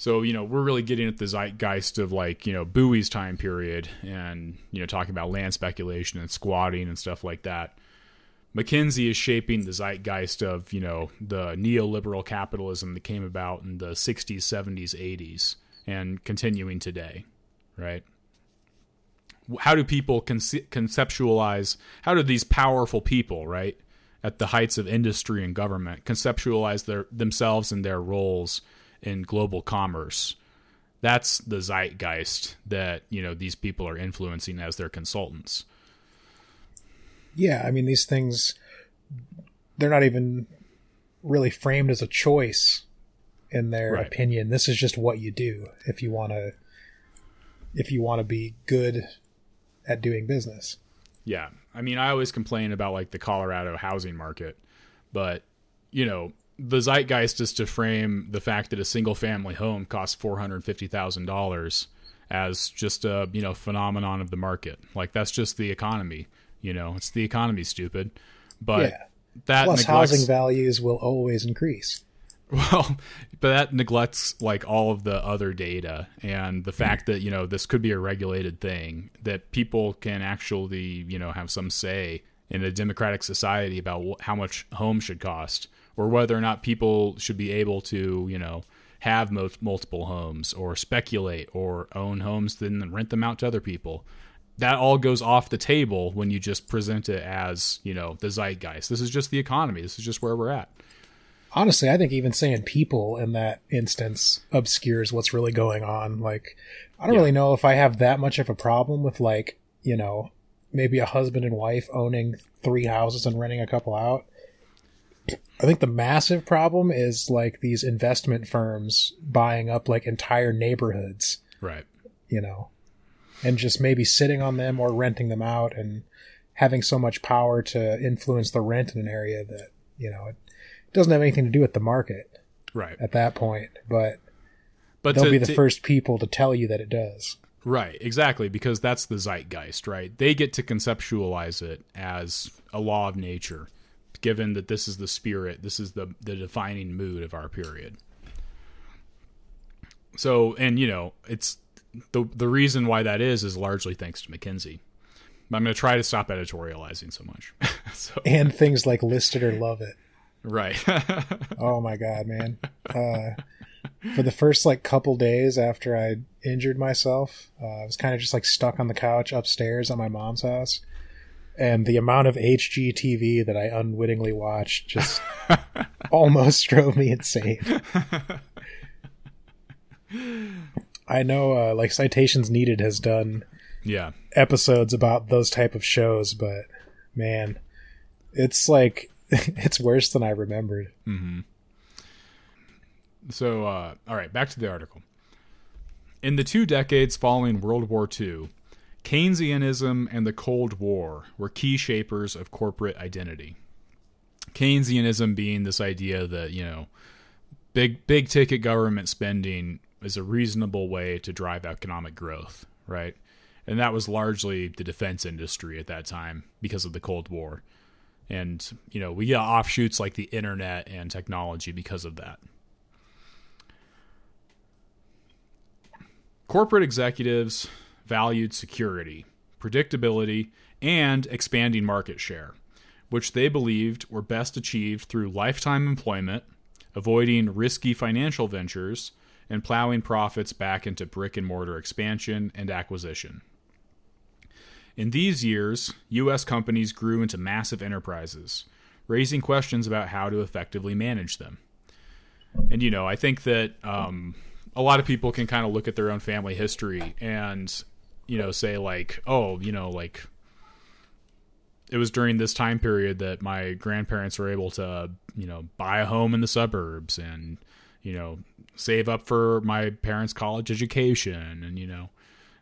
So, you know, we're really getting at the zeitgeist of like, you know, Bowie's time period and, you know, talking about land speculation and squatting and stuff like that. McKinsey is shaping the zeitgeist of, you know, the neoliberal capitalism that came about in the 60s, 70s, 80s and continuing today, right? How do people conce- conceptualize, how do these powerful people, right, at the heights of industry and government conceptualize their themselves and their roles in global commerce? That's the zeitgeist that, you know, these people are influencing as their consultants. Yeah, I mean these things they're not even really framed as a choice in their Right. opinion. This is just what you do if you want to if you want to be good at doing business. Yeah. I mean, I always complain about like the Colorado housing market, but you know, the zeitgeist is to frame the fact that a single family home costs $450,000 as just a, you know, phenomenon of the market. Like that's just the economy, you know. It's the economy stupid. But Yeah. that Plus neglects housing values will always increase. well, but that neglects like all of the other data and the hmm. fact that you know this could be a regulated thing that people can actually you know have some say in a democratic society about wh- how much homes should cost or whether or not people should be able to you know have mo- multiple homes or speculate or own homes then rent them out to other people that all goes off the table when you just present it as you know the zeitgeist this is just the economy this is just where we're at Honestly, I think even saying people in that instance obscures what's really going on. Like, I don't Yeah. really know if I have that much of a problem with like, you know, maybe a husband and wife owning three houses and renting a couple out. I think the massive problem is like these investment firms buying up like entire neighborhoods, right. You know, and just maybe sitting on them or renting them out and having so much power to influence the rent in an area that, you know, it doesn't have anything to do with the market right. at that point, but but they'll to- be the to- first people to tell you that it does. right. Exactly. Because that's the zeitgeist right? They get to conceptualize it as a law of nature given that this is the spirit this is the the defining mood of our period so and you know it's the the reason why that is is largely thanks to mckinsey i'm going to try to stop editorializing so much so And things like listed or love it. right Oh my god, man. Uh, for the first like couple days after I injured myself, uh, I was kind of just like stuck on the couch upstairs at my mom's house. And the amount of HGTV that I unwittingly watched just almost drove me insane. I know, uh, like Citations Needed has done yeah episodes about those type of shows, but man, it's like it's worse than I remembered. So, uh, all right, back to the article. In the two decades following World War II, Keynesianism and the Cold War were key shapers of corporate identity. Keynesianism being this idea that, you know, big big ticket government spending is a reasonable way to drive economic growth, right? And that was largely the defense industry at that time because of the Cold War. And, you know, we got offshoots like the internet and technology because of that. Corporate executives valued security, predictability, and expanding market share, which they believed were best achieved through lifetime employment, avoiding risky financial ventures, and plowing profits back into brick and mortar expansion and acquisition. In these years, U.S. companies grew into massive enterprises, raising questions about how to effectively manage them. And, you know, I think that um, a lot of people can kind of look at their own family history and, you know, say, like, oh, you know, like, it was during this time period that my grandparents were able to, you know, buy a home in the suburbs and, you know, save up for my parents' college education and, you know,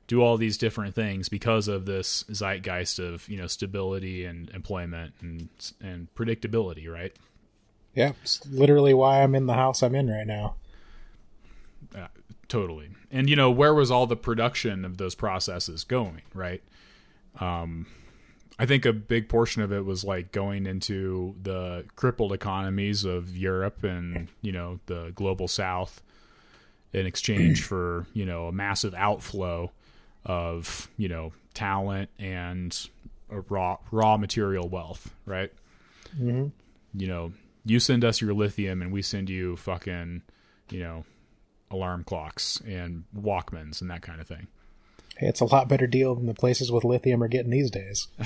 do all these different things because of this zeitgeist of, you know, stability and employment and and predictability, right? Yeah, it's literally why I'm in the house I'm in right now. Totally. And you know, where was all the production of those processes going, right? Um I think a big portion of it was like going into the crippled economies of Europe and, you know, the global south in exchange for, you know, a massive outflow of, you know, talent and raw raw material wealth, right? Mhm. You know, you send us your lithium and we send you fucking, you know, alarm clocks and Walkmans and that kind of thing. Hey, it's a lot better deal than the places with lithium are getting these days.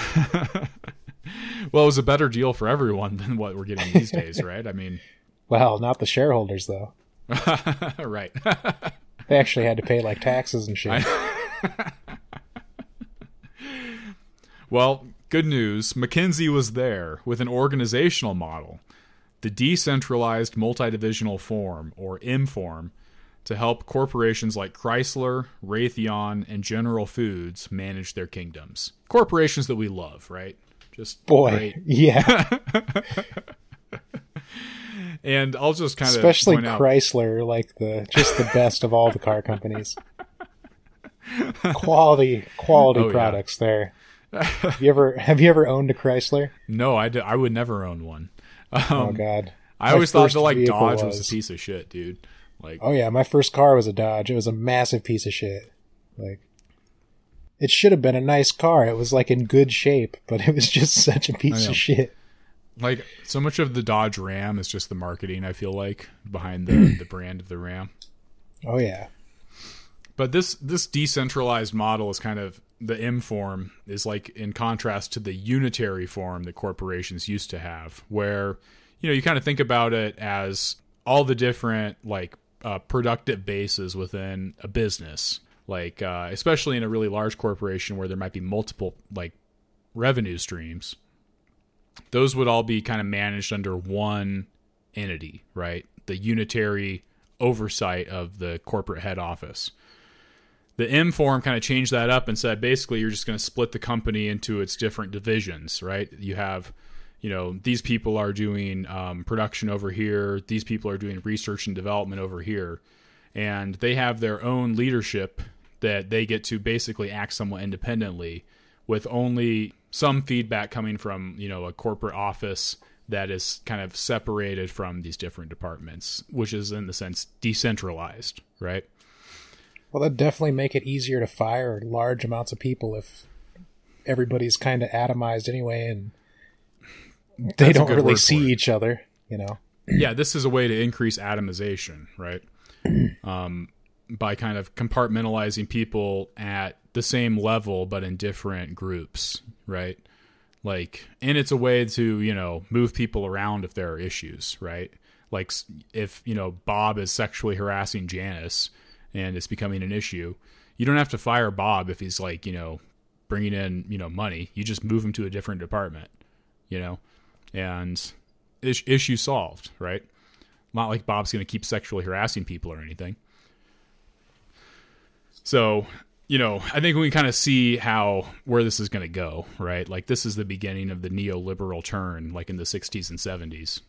Well, it was a better deal for everyone than what we're getting these days, right? I mean, Well, not the shareholders though. right. They actually had to pay like taxes and shit. well, good news. McKinsey was there with an organizational model, the decentralized multidivisional form, or M form, to help corporations like Chrysler, Raytheon, and General Foods manage their kingdoms. Corporations that we love, right? Just Boy, great. yeah, And I'll just kind of especially point out, Chrysler, like the just the best of all the car companies. quality, quality Oh, yeah. products there. Have you ever have you ever owned a Chrysler? no, I, d- I would never own one. Um, oh God, I always thought that like Dodge was. was- a piece of shit, dude. Like, Oh yeah, my first car was a Dodge. It was a massive piece of shit. Like it should have been a nice car. It was like in good shape, but it was just such a piece of shit. like so much of the Dodge Ram is just the marketing. I feel like behind the the brand of the Ram. Oh yeah. But this this decentralized model is kind of the M form is like in contrast to the unitary form that corporations used to have, where you know you kind of think about it as all the different like uh, productive bases within a business, like uh, especially in a really large corporation where there might be multiple like revenue streams. Those would all be kind of managed under one entity, right? The unitary oversight of the corporate head office the M form kind of changed that up and said basically you're just going to split the company into its different divisions, right? You have, you know, these people are doing um, production over here, these people are doing research and development over here, and they have their own leadership that they get to basically act somewhat independently with only some feedback coming from, you know, a corporate office that is kind of separated from these different departments, which is in the sense decentralized, right? Well, that'd definitely make it easier to fire large amounts of people if everybody's kind of atomized anyway and they That's don't really see each other, you know. yeah, this is a way to increase atomization, right? Um, by kind of compartmentalizing people at the same level but in different groups, right? Like, and it's a way to you know move people around if there are issues, right? Like if you know Bob is sexually harassing Janice and it's becoming an issue, you don't have to fire Bob if he's like you know bringing in you know money. You just move him to a different department, you know, and is- issue solved, right? Not like Bob's going to keep sexually harassing people or anything. So, you know, I think we kind of see how where this is going to go, right? Like this is the beginning of the neoliberal turn, like in the '60s and '70s.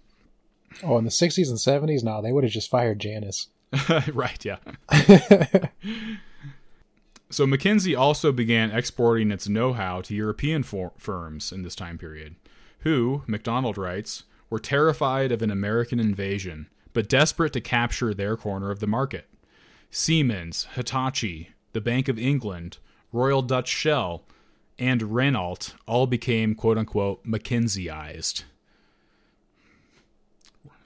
Oh, in the 60s and 70s, no, they would have just fired Janice. right, yeah. so McKinsey also began exporting its know-how to European for- firms in this time period, who, McDonald writes, were terrified of an American invasion, but desperate to capture their corner of the market. Siemens, Hitachi, the Bank of England, Royal Dutch Shell, and Renault all became quote unquote McKinseyized.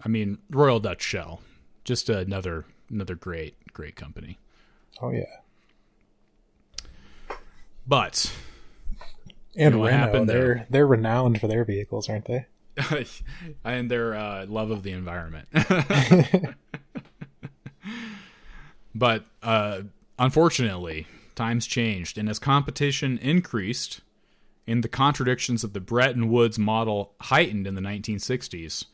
I mean, Royal Dutch Shell, just another another great great company. Oh yeah. But And what Renault, happened they're they're renowned for their vehicles, aren't they? and their uh, love of the environment. but uh, unfortunately, times changed, and as competition increased and the contradictions of the Bretton Woods model heightened in the 1960s,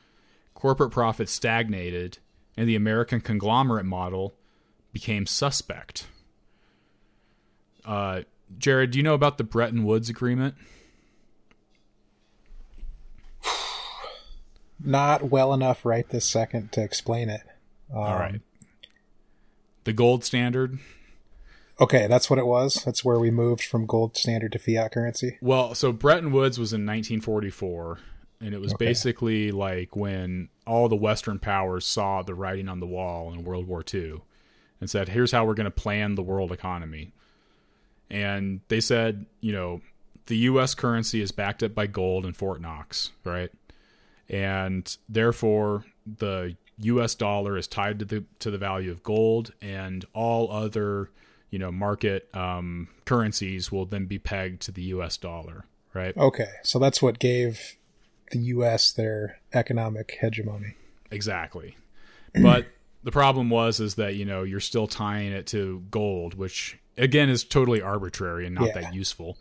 corporate profits stagnated, and the American conglomerate model became suspect. Uh, Jared, do you know about the Bretton Woods Agreement? Not well enough right this second to explain it. Um, All right. The gold standard. Okay, that's what it was. That's where we moved from gold standard to fiat currency. Well, so Bretton Woods was in 1944, and it was Okay. basically like when all the Western powers saw the writing on the wall in World War II and said, here's how we're going to plan the world economy. And they said, you know, the U.S. currency is backed up by gold in Fort Knox, right? And therefore, the U.S. dollar is tied to the to the value of gold, and all other, you know, market um, currencies will then be pegged to the U.S. dollar, right? Okay, so that's what gave the U.S. their economic hegemony. Exactly. But the problem was is that you know you're still tying it to gold, which again is totally arbitrary and not Yeah. that useful.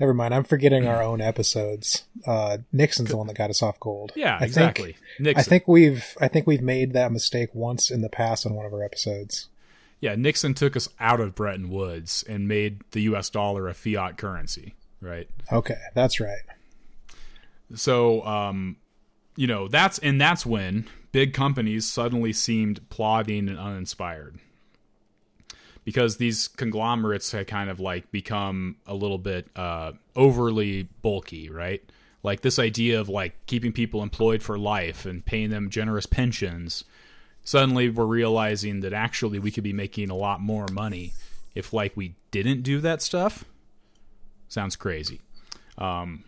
Never mind, I'm forgetting our own episodes. Uh, Nixon's the one that got us off gold. Yeah, I exactly. Think, Nixon. I think we've I think we've made that mistake once in the past on one of our episodes. yeah, Nixon took us out of Bretton Woods and made the U.S. dollar a fiat currency, right? Okay, that's right. So, um, you know, that's and that's when big companies suddenly seemed plodding and uninspired. Because these conglomerates had kind of like become a little bit uh, overly bulky, right? Like this idea of like keeping people employed for life and paying them generous pensions. Suddenly, we're realizing that actually we could be making a lot more money if like we didn't do that stuff. Sounds crazy Um,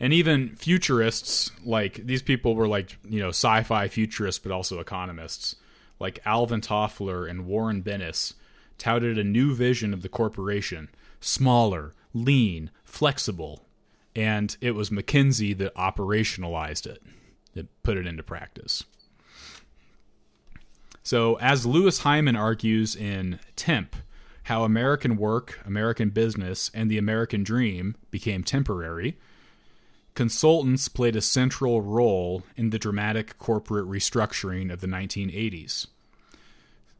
and even futurists like these people were like you know sci-fi futurists but also economists like alvin toffler and warren bennis touted a new vision of the corporation smaller lean flexible and it was mckinsey that operationalized it that put it into practice. So as louis hyman argues in temp how american work american business and the american dream became temporary consultants played a central role in the dramatic corporate restructuring of the 1980s.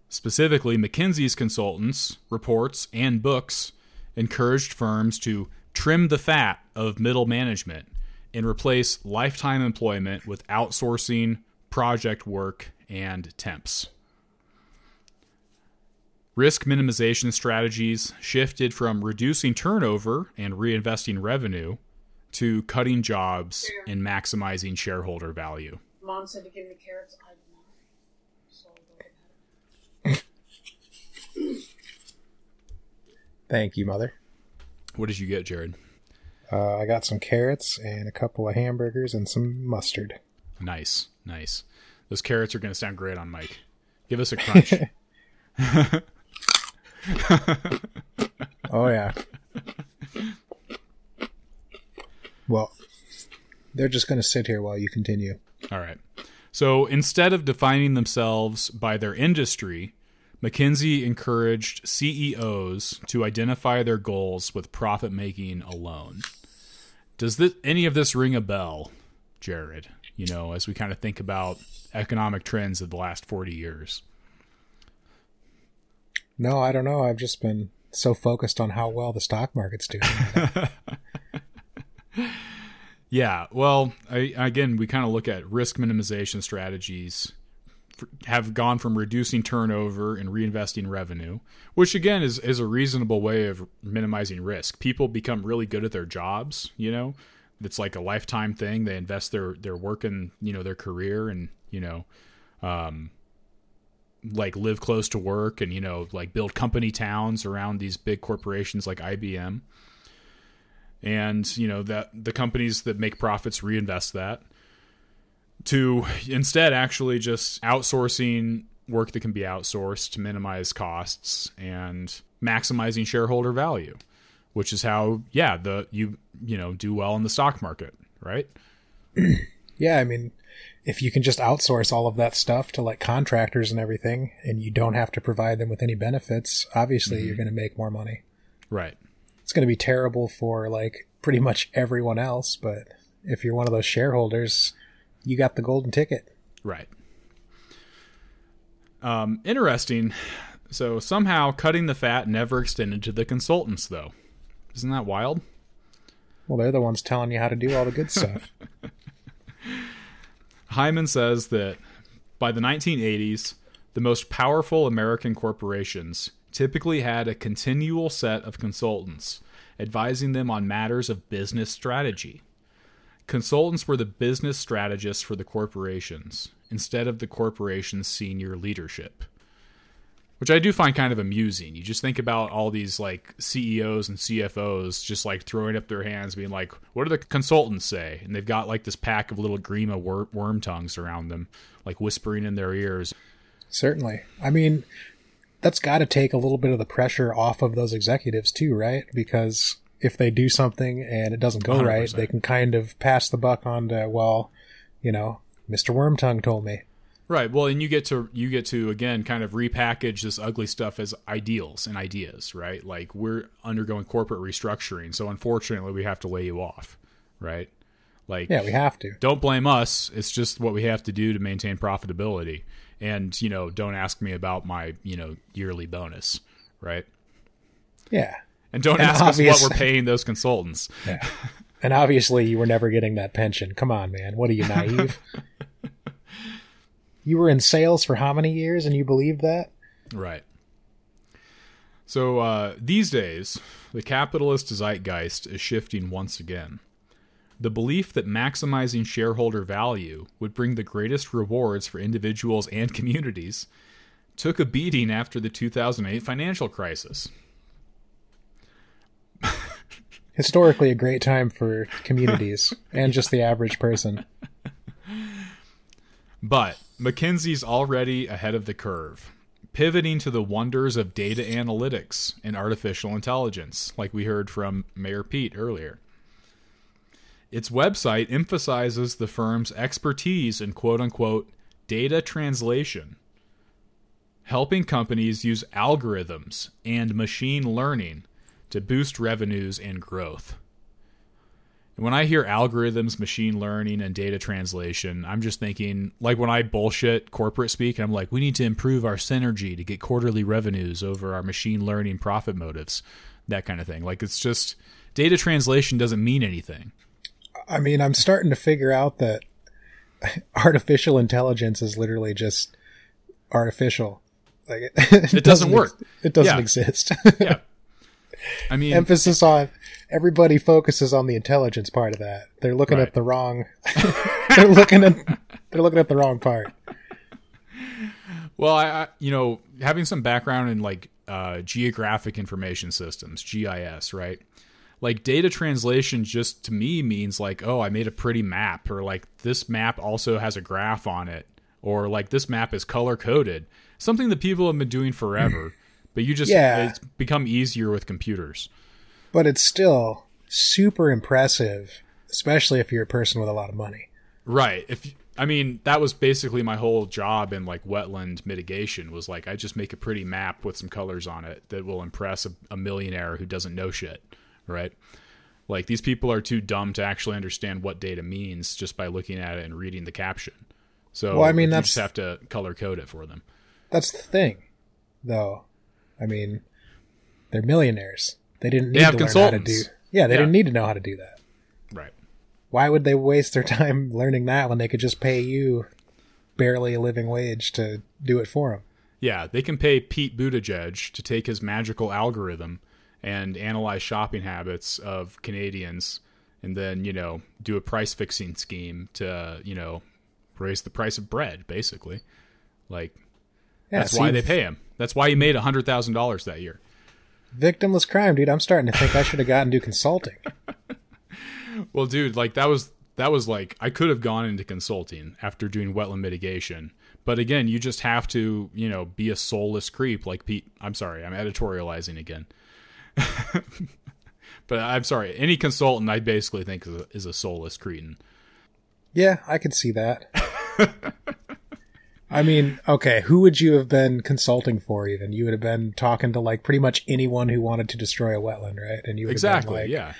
Specifically, McKinsey's consultants, reports, and books encouraged firms to trim the fat of middle management and replace lifetime employment with outsourcing, project work, and temps. Risk minimization strategies shifted from reducing turnover and reinvesting revenue to cutting jobs and maximizing shareholder value. Mom said to give me carrots. I did not. So I'll go get Thank you, mother. What did you get, Jared? Uh, I got some carrots and a couple of hamburgers and some mustard. Nice, nice. Those carrots are going to sound great on mic. Give us a crunch. Oh yeah. well, they're just going to sit here while you continue. All right. So instead of defining themselves by their industry, McKinsey encouraged CEOs to identify their goals with profit making alone. Does this, any of this ring a bell, Jared? You know, as we kind of think about economic trends of the last 40 years. No, I don't know. I've just been so focused on how well the stock market's doing. Yeah, well, I, again, we kind of look at risk minimization strategies have gone from reducing turnover and reinvesting revenue, which again is is a reasonable way of minimizing risk. People become really good at their jobs, you know. It's like a lifetime thing. They invest their their work in, you know, their career and, you know, um like live close to work and, you know, like build company towns around these big corporations like IBM and you know that the companies that make profits reinvest that to instead actually just outsourcing work that can be outsourced to minimize costs and maximizing shareholder value which is how yeah the you you know do well in the stock market right? Yeah, I mean, if you can just outsource all of that stuff to like contractors and everything, and you don't have to provide them with any benefits, obviously mm-hmm. you're going to make more money. right It's going to be terrible for like pretty much everyone else, but if you're one of those shareholders, you got the golden ticket. Right. Um, interesting. So somehow cutting the fat never extended to the consultants, though. Isn't that wild? Well, they're the ones telling you how to do all the good stuff. Hyman says that by the 1980s, the most powerful American corporations typically had a continual set of consultants advising them on matters of business strategy. Consultants were the business strategists for the corporations instead of the corporation's senior leadership. Which I do find kind of amusing. You just think about all these like CEOs and CFOs just like throwing up their hands, being like, "What do the consultants say?" And they've got like this pack of little grima wor- worm tongues around them, like whispering in their ears. Certainly. I mean, that's got to take a little bit of the pressure off of those executives too, right? Because if they do something and it doesn't go right, 100%. they can kind of pass the buck on to, well, you know, Mr. Wormtongue told me. Right. Well, and you get to you get to again kind of repackage this ugly stuff as ideals and ideas, right? Like we're undergoing corporate restructuring, so unfortunately we have to lay you off, right? Like Yeah, we have to. don't blame us. It's just what we have to do to maintain profitability. And, you know, don't ask me about my, you know, yearly bonus, right? Yeah. And don't And ask us what we're paying those consultants. Yeah. and obviously you were never getting that pension. Come on, man. What are you, naive? you were in sales for how many years and you believed that? Right. So uh, these days, the capitalist zeitgeist is shifting once again. The belief that maximizing shareholder value would bring the greatest rewards for individuals and communities took a beating after the 2008 financial crisis. Historically, a great time for communities and just the average person. But McKinsey's already ahead of the curve, pivoting to the wonders of data analytics and artificial intelligence, like we heard from Mayor Pete earlier. Its website emphasizes the firm's expertise in quote unquote data translation, helping companies use algorithms and machine learning to boost revenues and growth. And when I hear algorithms, machine learning, and data translation, I'm just thinking like when I bullshit corporate speak, I'm like, we need to improve our synergy to get quarterly revenues over our machine learning profit motives, that kind of thing. Like it's just data translation doesn't mean anything. I mean, I'm starting to figure out that artificial intelligence is literally just artificial. Like it, it, doesn't work. ex- It doesn't Yeah. exist. Yeah. I mean, Emphasis on everybody focuses on the intelligence part of that. They're looking Right. at the wrong. they're looking at. They're looking at the wrong part. Well, I, I you know, having some background in like uh, geographic information systems, GIS, right? Like data translation just to me means like, oh, I made a pretty map, or like this map also has a graph on it, or like this map is color coded. Something that people have been doing forever, but you just Yeah. it's become easier with computers. But it's still super impressive, especially if you're a person with a lot of money. Right. If I mean, that was basically my whole job in like wetland mitigation was like I just make a pretty map with some colors on it that will impress a, a millionaire who doesn't know shit, right? Like these people are too dumb to actually understand what data means just by looking at it and reading the caption. So Well, I mean, you that's- just have to color code it for them. That's the thing, though. I mean, they're millionaires. They didn't need They to learn how to do. Yeah, they Yeah. didn't need to know how to do that. Right. Why would they waste their time learning that when they could just pay you barely a living wage to do it for them? Yeah, they can pay Pete Buttigieg to take his magical algorithm and analyze shopping habits of Canadians and then, you know, do a price fixing scheme to, you know, raise the price of bread, basically. Like, Yeah, that's see, why they pay him. That's why he made $100,000 that year. victimless crime, dude. I'm starting to think I should have gotten to consulting. Well, dude, like that was that was like I could have gone into consulting after doing wetland mitigation. But again, you just have to, you know, be a soulless creep like Pete. I'm sorry, I'm editorializing again. but I'm sorry, any consultant I basically think is a, is a soulless cretin. Yeah, I could see that. I mean, okay, who would you have been consulting for even? You would have been talking to like pretty much anyone who wanted to destroy a wetland, right? And you would have been Exactly, like, yeah.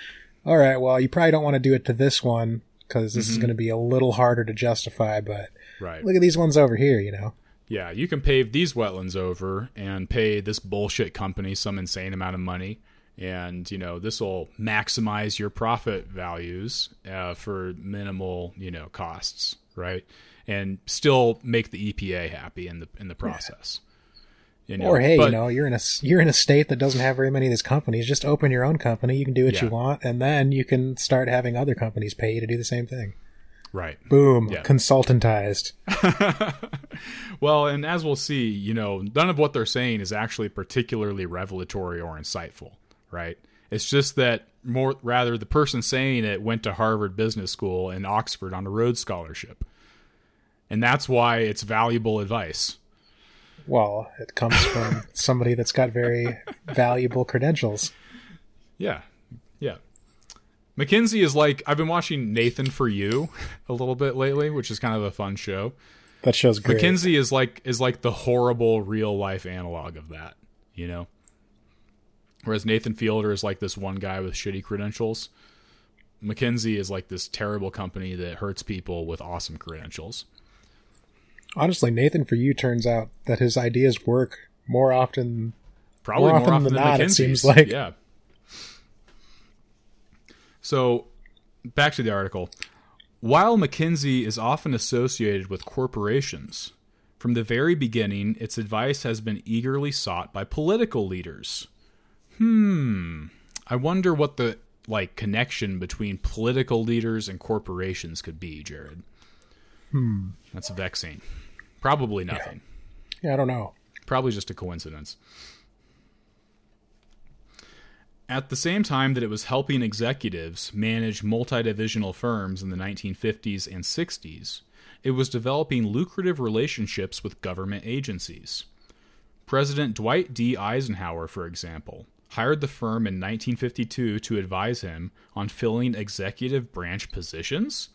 all right, well, you probably don't want to do it to this one because this is Mm-hmm. going to be a little harder to justify, but Right. look at these ones over here, you know? Yeah, you can pave these wetlands over and pay this bullshit company some insane amount of money. And, you know, this will maximize your profit values uh, for minimal, you know, costs, right? And still make the EPA happy in the in the process. You know, or hey, but- you know, you're in a you're in a state that doesn't have very many of these companies. Just open your own company. You can do what Yeah. you want, and then you can start having other companies pay you to do the same thing. Right. Boom, Yeah. consultantized. Well, and as we'll see, you know, none of what they're saying is actually particularly revelatory or insightful, right? It's just that more rather the person saying it went to Harvard Business School and Oxford on a Rhodes scholarship. And that's why it's valuable advice. Well, it comes from somebody that's got very valuable credentials. Yeah. Yeah. McKinsey is like I've been watching Nathan for You a little bit lately, which is kind of a fun show. That shows great. McKinsey is like is like the horrible real life analog of that, you know. Whereas Nathan Fielder is like this one guy with shitty credentials. McKinsey is like this terrible company that hurts people with awesome credentials. Honestly, Nathan, for you, turns out that his ideas work more often. Probably More more, often often, than than, not, it seems like. Yeah. So, back to the article. While McKinsey is often associated with corporations, from the very beginning, its advice has been eagerly sought by political leaders. Hmm. I wonder what the like connection between political leaders and corporations could be, Jared. Hmm. That's a vexing. Probably nothing. Yeah, I don't know. Probably just a coincidence. At the same time that it was helping executives manage multidivisional firms in the 1950s and 60s, it was developing lucrative relationships with government agencies. President Dwight D. Eisenhower, for example, hired the firm in 1952 to advise him on filling executive branch positions.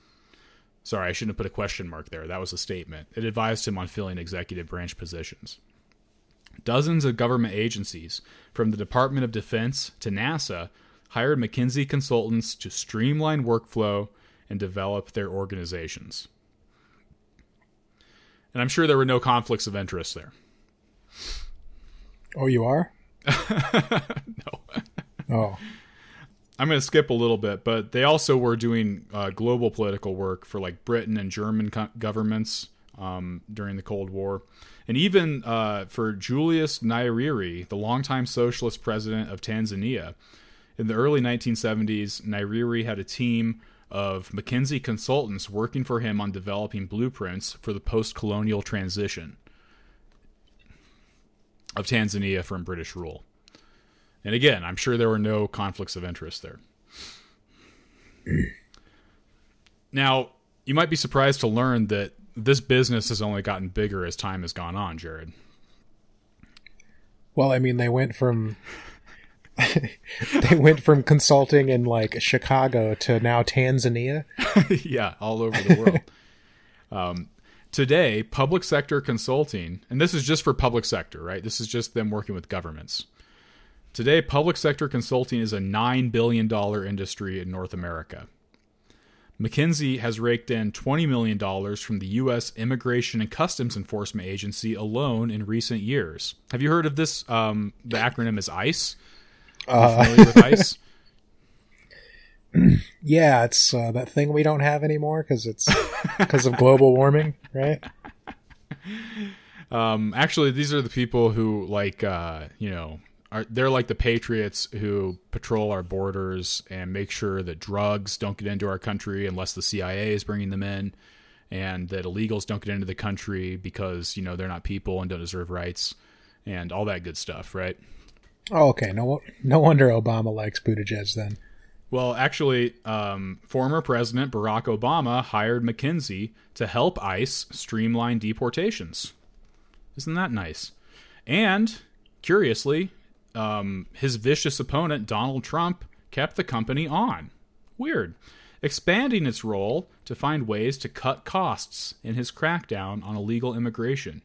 Sorry, I shouldn't have put a question mark there. That was a statement. It advised him on filling executive branch positions. Dozens of government agencies, from the Department of Defense to NASA, hired McKinsey consultants to streamline workflow and develop their organizations. And I'm sure there were no conflicts of interest there. Oh, you are? No. Oh, I'm going to skip a little bit, but they also were doing uh, global political work for like Britain and German co- governments um, during the Cold War. And even uh, for Julius Nyerere, the longtime socialist president of Tanzania, in the early 1970s, Nyerere had a team of McKinsey consultants working for him on developing blueprints for the post colonial transition of Tanzania from British rule. And again, I'm sure there were no conflicts of interest there. now, you might be surprised to learn that this business has only gotten bigger as time has gone on, Jared. well, I mean, they went from they went from consulting in like Chicago to now Tanzania. yeah, all over the world. um, today, public sector consulting, and this is just for public sector, right? This is just them working with governments. Today, public sector consulting is a $9 billion industry in North America. McKinsey has raked in $20 million from the U.S. Immigration and Customs Enforcement Agency alone in recent years. Have you heard of this? Um, the acronym is ICE. Are you familiar with ICE? Yeah, it's uh, that thing we don't have anymore because it's because of global warming, right? Um, actually, these are the people who like uh, you know are they're like the patriots who patrol our borders and make sure that drugs don't get into our country unless the CIA is bringing them in, and that illegals don't get into the country because you know they're not people and don't deserve rights, and all that good stuff, right? Oh, okay. No, no wonder Obama likes Buttigieg then. Well, actually, um, former President Barack Obama hired McKinsey to help ICE streamline deportations. Isn't that nice? And curiously, um, his vicious opponent Donald Trump kept the company on. Weird. Expanding its role to find ways to cut costs in his crackdown on illegal immigration.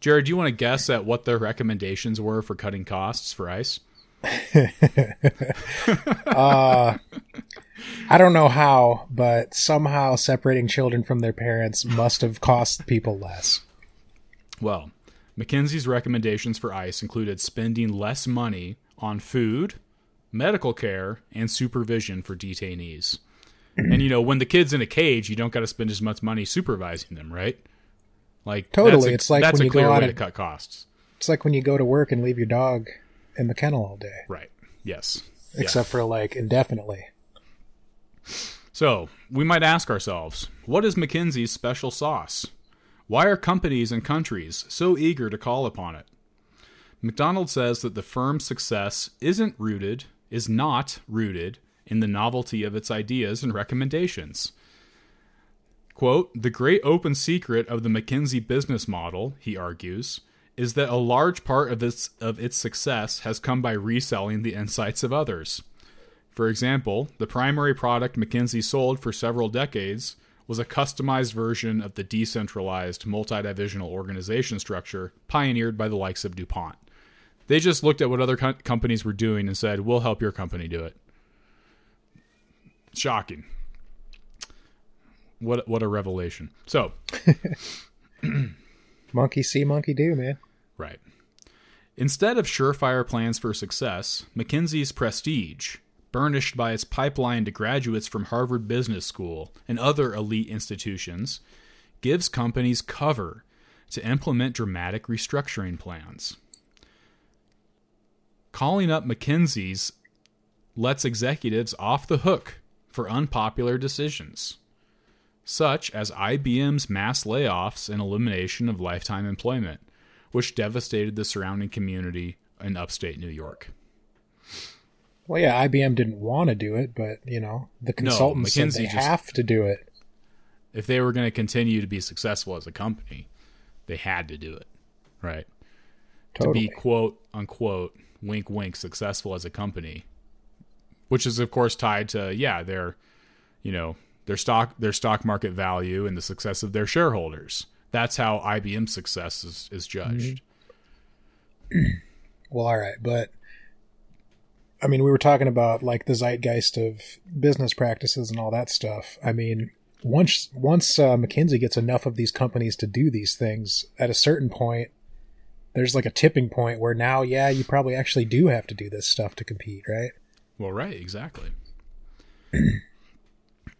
Jared, do you want to guess at what their recommendations were for cutting costs for ICE? I don't know how, but somehow separating children from their parents must have cost people less. Well, McKinsey's recommendations for ICE included spending less money on food, medical care, and supervision for detainees. and you know, when the kid's in a cage, you don't got to spend as much money supervising them, right? Like Totally, a, it's like that's when a you go clear out way to cut costs, It's like when you go to work and leave your dog in the kennel all day, right? Yes. except for like indefinitely. So, we might ask ourselves, what is McKinsey's special sauce? Why are companies and countries so eager to call upon it? McDonald says that the firm's success isn't rooted, is not rooted in the novelty of its ideas and recommendations. Quote, the great open secret of the McKinsey business model, he argues, is that a large part of its of its success has come by reselling the insights of others. For example, the primary product McKinsey sold for several decades was a customized version of the decentralized multidivisional organization structure pioneered by the likes of DuPont. They just looked at what other co- companies were doing and said, "We'll help your company do it." Shocking. What what a revelation. So, Monkey see, monkey do, man. Right. Instead of surefire plans for success, McKinsey's prestige, burnished by its pipeline to graduates from Harvard Business School and other elite institutions, gives companies cover to implement dramatic restructuring plans. Calling up McKinsey's lets executives off the hook for unpopular decisions, such as IBM's mass layoffs and elimination of lifetime employment which devastated the surrounding community in upstate New York. Well, yeah, IBM didn't want to do it, but you know the consultants said McKinsey they just- have to do it. If they were going to continue to be successful as a company, they had to do it, right? Totally. To be quote unquote wink wink successful as a company, which is of course tied to yeah their, you know their stock their stock market value and the success of their shareholders. That's how IBM's success is, is judged. Mm-hmm. Well, all right, but I mean, we were talking about like the zeitgeist of business practices and all that stuff. I mean, once once uh, McKinsey gets enough of these companies to do these things, at a certain point, there's like a tipping point where now, yeah, you probably actually do have to do this stuff to compete, right? Well, right, exactly.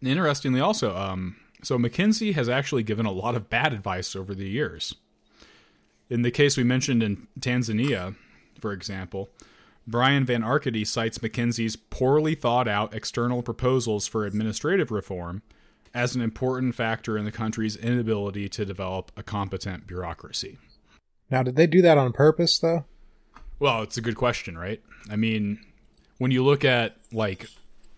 Interestingly, also, um, so McKinsey has actually given a lot of bad advice over the years. In the case we mentioned in Tanzania, for example, Brian Van Arkadie cites McKinsey's poorly thought out external proposals for administrative reform as an important factor in the country's inability to develop a competent bureaucracy. Now, did they do that on purpose, though? Well, it's a good question, right? I mean, when you look at like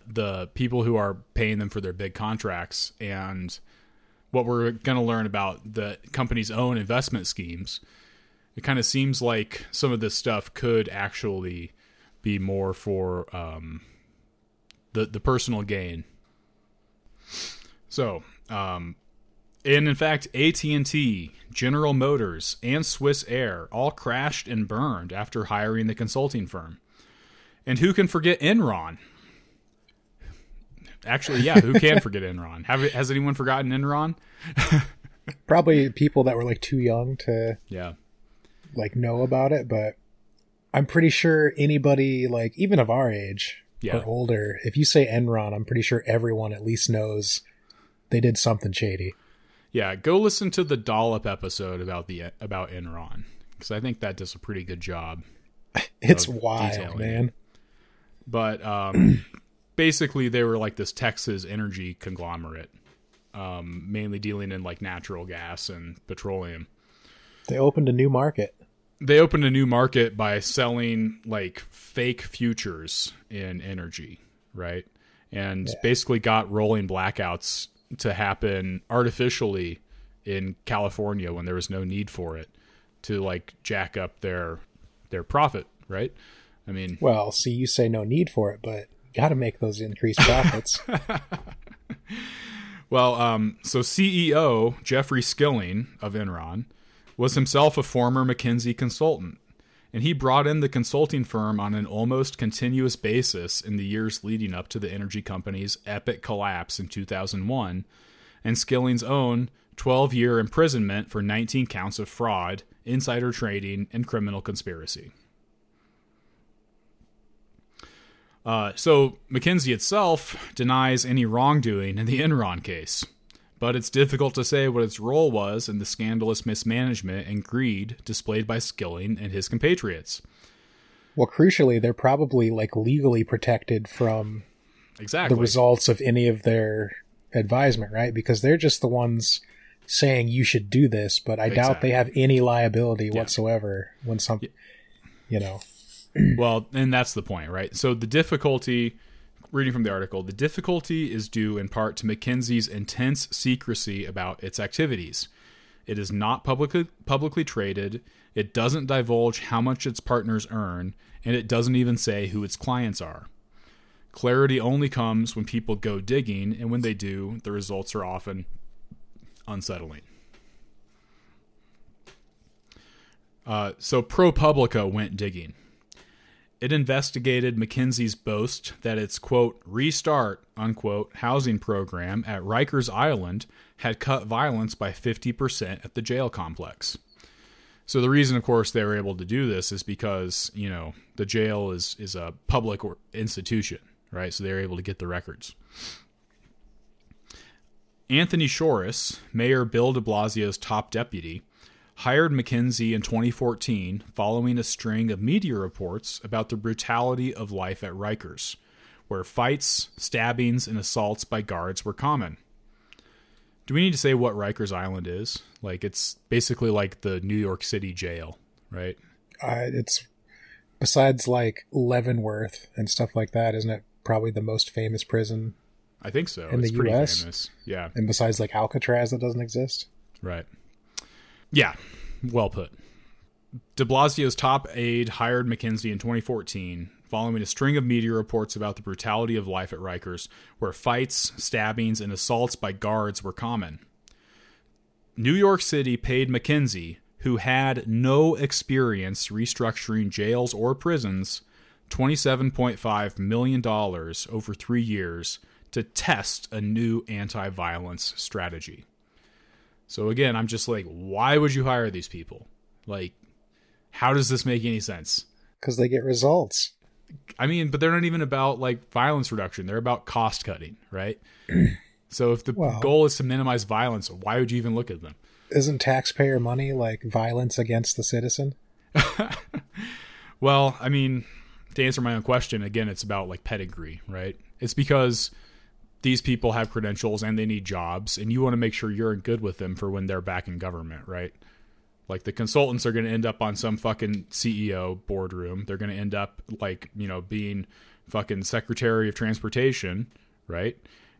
the people who are paying them for their big contracts and what we're going to learn about the company's own investment schemes, it kind of seems like some of this stuff could actually be more for um, the the personal gain. So, um, and in fact, AT&T, General Motors, and Swissair all crashed and burned after hiring the consulting firm. And who can forget Enron? actually, yeah, who can forget Enron? Have has anyone forgotten Enron? Probably people that were like too young to Yeah, like know about it, but I'm pretty sure anybody like even of our age Yeah. or older, if you say Enron, I'm pretty sure everyone at least knows they did something shady. yeah. Go listen to the Dollop episode about the about Enron because I think that does a pretty good job. It's wild, detailing man. But um, basically, they were like this Texas energy conglomerate, um, mainly dealing in like natural gas and petroleum. They opened a new market. They opened a new market by selling like fake futures in energy, right? And basically got rolling blackouts to happen artificially in California when there was no need for it to like jack up their their profit, right? I mean, Well, see, you say no need for it, but got to make those increased profits. Well, um, so CEO Jeffrey Skilling of Enron was himself a former McKinsey consultant, and he brought in the consulting firm on an almost continuous basis in the years leading up to the energy company's epic collapse in 2001, and Skilling's own 12 year imprisonment for 19 counts of fraud, insider trading, and criminal conspiracy. Uh, so McKinsey itself denies any wrongdoing in the Enron case, but it's difficult to say what its role was in the scandalous mismanagement and greed displayed by Skilling and his compatriots. well, crucially, they're probably like legally protected from Exactly. the results of any of their advisement, right? Because they're just the ones saying you should do this, but I doubt they have any liability whatsoever when some, you know, Well, and that's the point, right? So the difficulty, reading from the article, the difficulty is due in part to McKinsey's intense secrecy about its activities. It is not publicly publicly traded. It doesn't divulge how much its partners earn, and it doesn't even say who its clients are. Clarity only comes when people go digging, and when they do, the results are often unsettling. Uh, so ProPublica went digging. It investigated McKinsey's boast that its quote restart unquote housing program at Rikers Island had cut violence by 50% at the jail complex. So the reason of course they were able to do this is because, you know, the jail is is a public institution, right? So they were able to get the records. Anthony Shorris, Mayor Bill de Blasio's top deputy, hired McKinsey in 2014 following a string of media reports about the brutality of life at Rikers, where fights, stabbings, and assaults by guards were common. Do we need to say what Rikers Island is? Like, it's basically like the New York City jail, right? uh, it's besides like Leavenworth and stuff like that, isn't it? Probably the most famous prison, I think so. In it's the pretty US? famous. Yeah, and besides like Alcatraz, that doesn't exist. right. Yeah, well put. De Blasio's top aide hired McKinsey in 2014 following a string of media reports about the brutality of life at Rikers, where fights, stabbings, and assaults by guards were common. New York City paid McKinsey, who had no experience restructuring jails or prisons, $27.5 million over three years to test a new anti violence strategy. So again, I'm just like, why would you hire these people? Like, how does this make any sense? Because they get results. I mean, but they're not even about like violence reduction. They're about cost cutting, right? so if the Well- goal is to minimize violence, why would you even look at them? Isn't taxpayer money like violence against the citizen? Well, I mean, to answer my own question, again, it's about like pedigree, right? It's because these people have credentials and they need jobs, and you want to make sure you're good with them for when they're back in government, right? Like the consultants are going to end up on some fucking CEO boardroom. They're going to end up like, you know, being fucking Secretary of Transportation, right?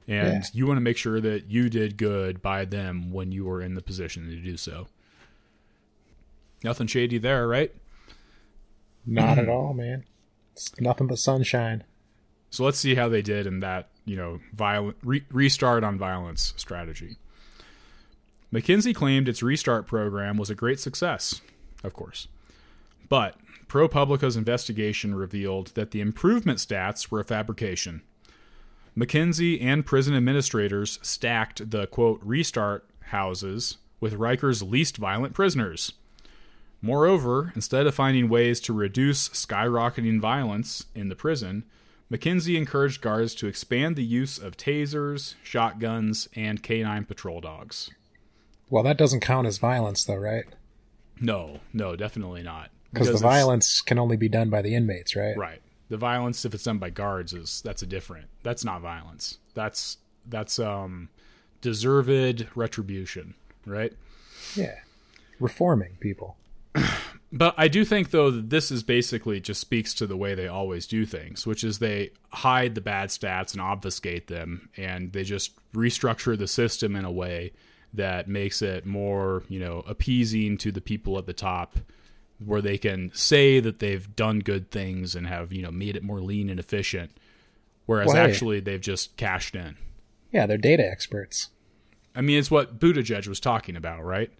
And Yeah. you want to make sure that you did good by them when you were in the position to do so. Nothing shady there, right? Not at all, man. It's nothing but sunshine. So let's see how they did in that, you know, violent re- restart on violence strategy. McKinsey claimed its restart program was a great success, of course. But ProPublica's investigation revealed that the improvement stats were a fabrication. McKinsey and prison administrators stacked the quote restart houses with Riker's least violent prisoners. Moreover, instead of finding ways to reduce skyrocketing violence in the prison, McKinsey encouraged guards to expand the use of tasers, shotguns, and canine patrol dogs. Well, that doesn't count as violence, though, right? No, no, definitely not. Because the violence can only be done by the inmates, right? Right. The violence, if it's done by guards, is that's a different. That's not violence. That's that's um deserved retribution, right? Yeah. Reforming people. But I do think though that this is basically just speaks to the way they always do things, which is they hide the bad stats and obfuscate them, and they just restructure the system in a way that makes it more, you know, appeasing to the people at the top, where they can say that they've done good things and have, you know, made it more lean and efficient, whereas Well, hey. actually they've just cashed in. Yeah, they're data experts. I mean, it's what Buttigieg was talking about, right?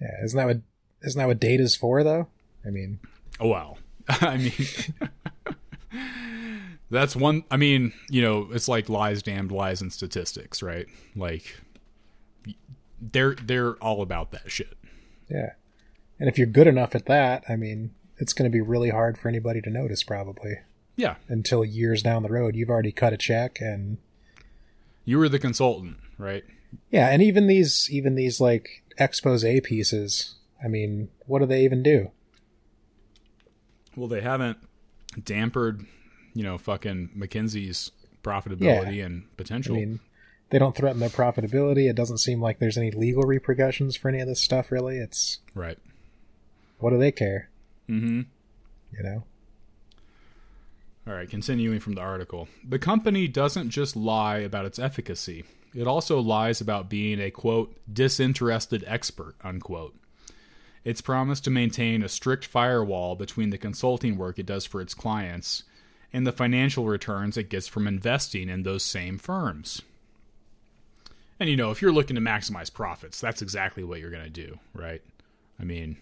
Yeah, isn't that what isn't that what data's for though? I mean, Oh, well, I mean, that's one. I mean, you know, it's like lies, damned lies, and statistics, right? Like, they're they're all about that shit. yeah. And if you're good enough at that, I mean, it's going to be really hard for anybody to notice probably Yeah, until years down the road you've already cut a check and you were the consultant, right? yeah, and even these even these like expose pieces, I mean, what do they even do? Well, they haven't dampered, you know, fucking McKinsey's profitability and potential. I mean, they don't threaten their profitability. It doesn't seem like there's any legal repercussions for any of this stuff really. It's right. what do they care? Mm-hmm. You know? All right, continuing from the article. The company doesn't just lie about its efficacy, it also lies about being a quote, disinterested expert, unquote. It's promised to maintain a strict firewall between the consulting work it does for its clients and the financial returns it gets from investing in those same firms. And you know, if you're looking to maximize profits, that's exactly what you're going to do, right? I mean,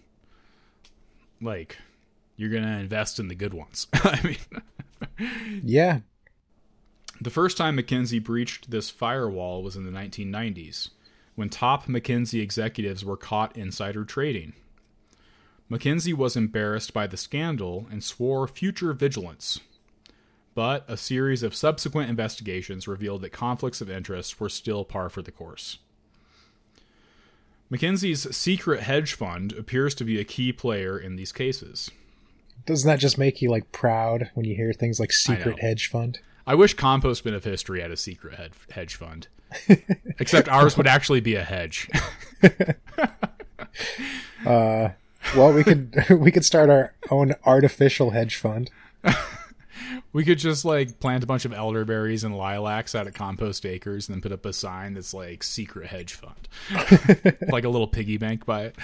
like, you're going to invest in the good ones. I mean, Yeah. the first time McKinsey breached this firewall was in the 1990s, when top McKinsey executives were caught insider trading. McKinsey was embarrassed by the scandal and swore future vigilance. But a series of subsequent investigations revealed that conflicts of interest were still par for the course. McKinsey's secret hedge fund appears to be a key player in these cases. Doesn't that just make you like proud when you hear things like secret hedge fund? I wish Compost Bin of History had a secret hedge fund. Except ours would actually be a hedge. Uh, Well, we could we could start our own artificial hedge fund. we could just like plant a bunch of elderberries and lilacs out of Compost Acres and then put up a sign that's like secret hedge fund. like a little piggy bank by it.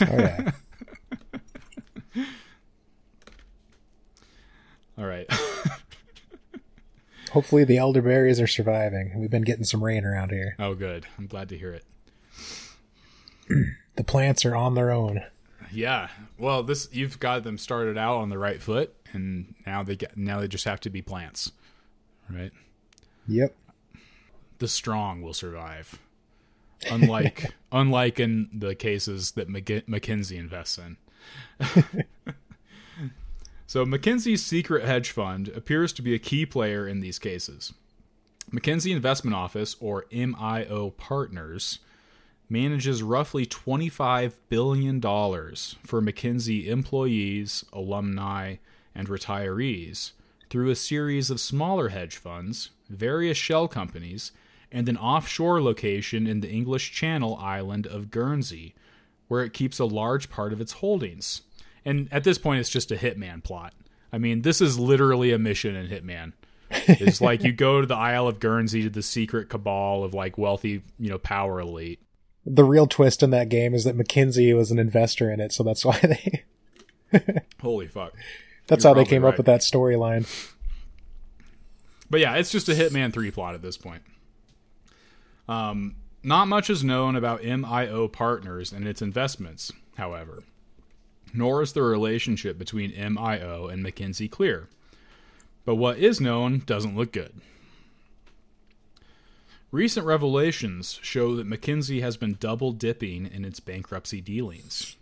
Oh yeah. All right. Hopefully the elderberries are surviving. We've been getting some rain around here. Oh, good. I'm glad to hear it. The plants are on their own. Yeah. Well, this you've got them started out on the right foot, and now they get now they just have to be plants, right? Yep. the strong will survive. Unlike unlike in the cases that McG- McKinsey invests in. so McKinsey's secret hedge fund appears to be a key player in these cases. McKinsey Investment Office or MIO Partners manages roughly $25 billion for McKinsey employees, alumni, and retirees through a series of smaller hedge funds, various shell companies, and an offshore location in the English Channel island of Guernsey, where it keeps a large part of its holdings. And at this point, it's just a Hitman plot. I mean, this is literally a mission in Hitman. It's like you go to the Isle of Guernsey to the secret cabal of like wealthy, you know, power elite. The real twist in that game is that McKinsey was an investor in it, so that's why they Holy fuck. that's You're how they came right. up with that storyline. But yeah, it's just a Hitman 3 plot at this point. Um, not much is known about MIO Partners and its investments, however, nor is the relationship between MIO and McKinsey clear. But what is known doesn't look good. Recent revelations show that McKinsey has been double dipping in its bankruptcy dealings.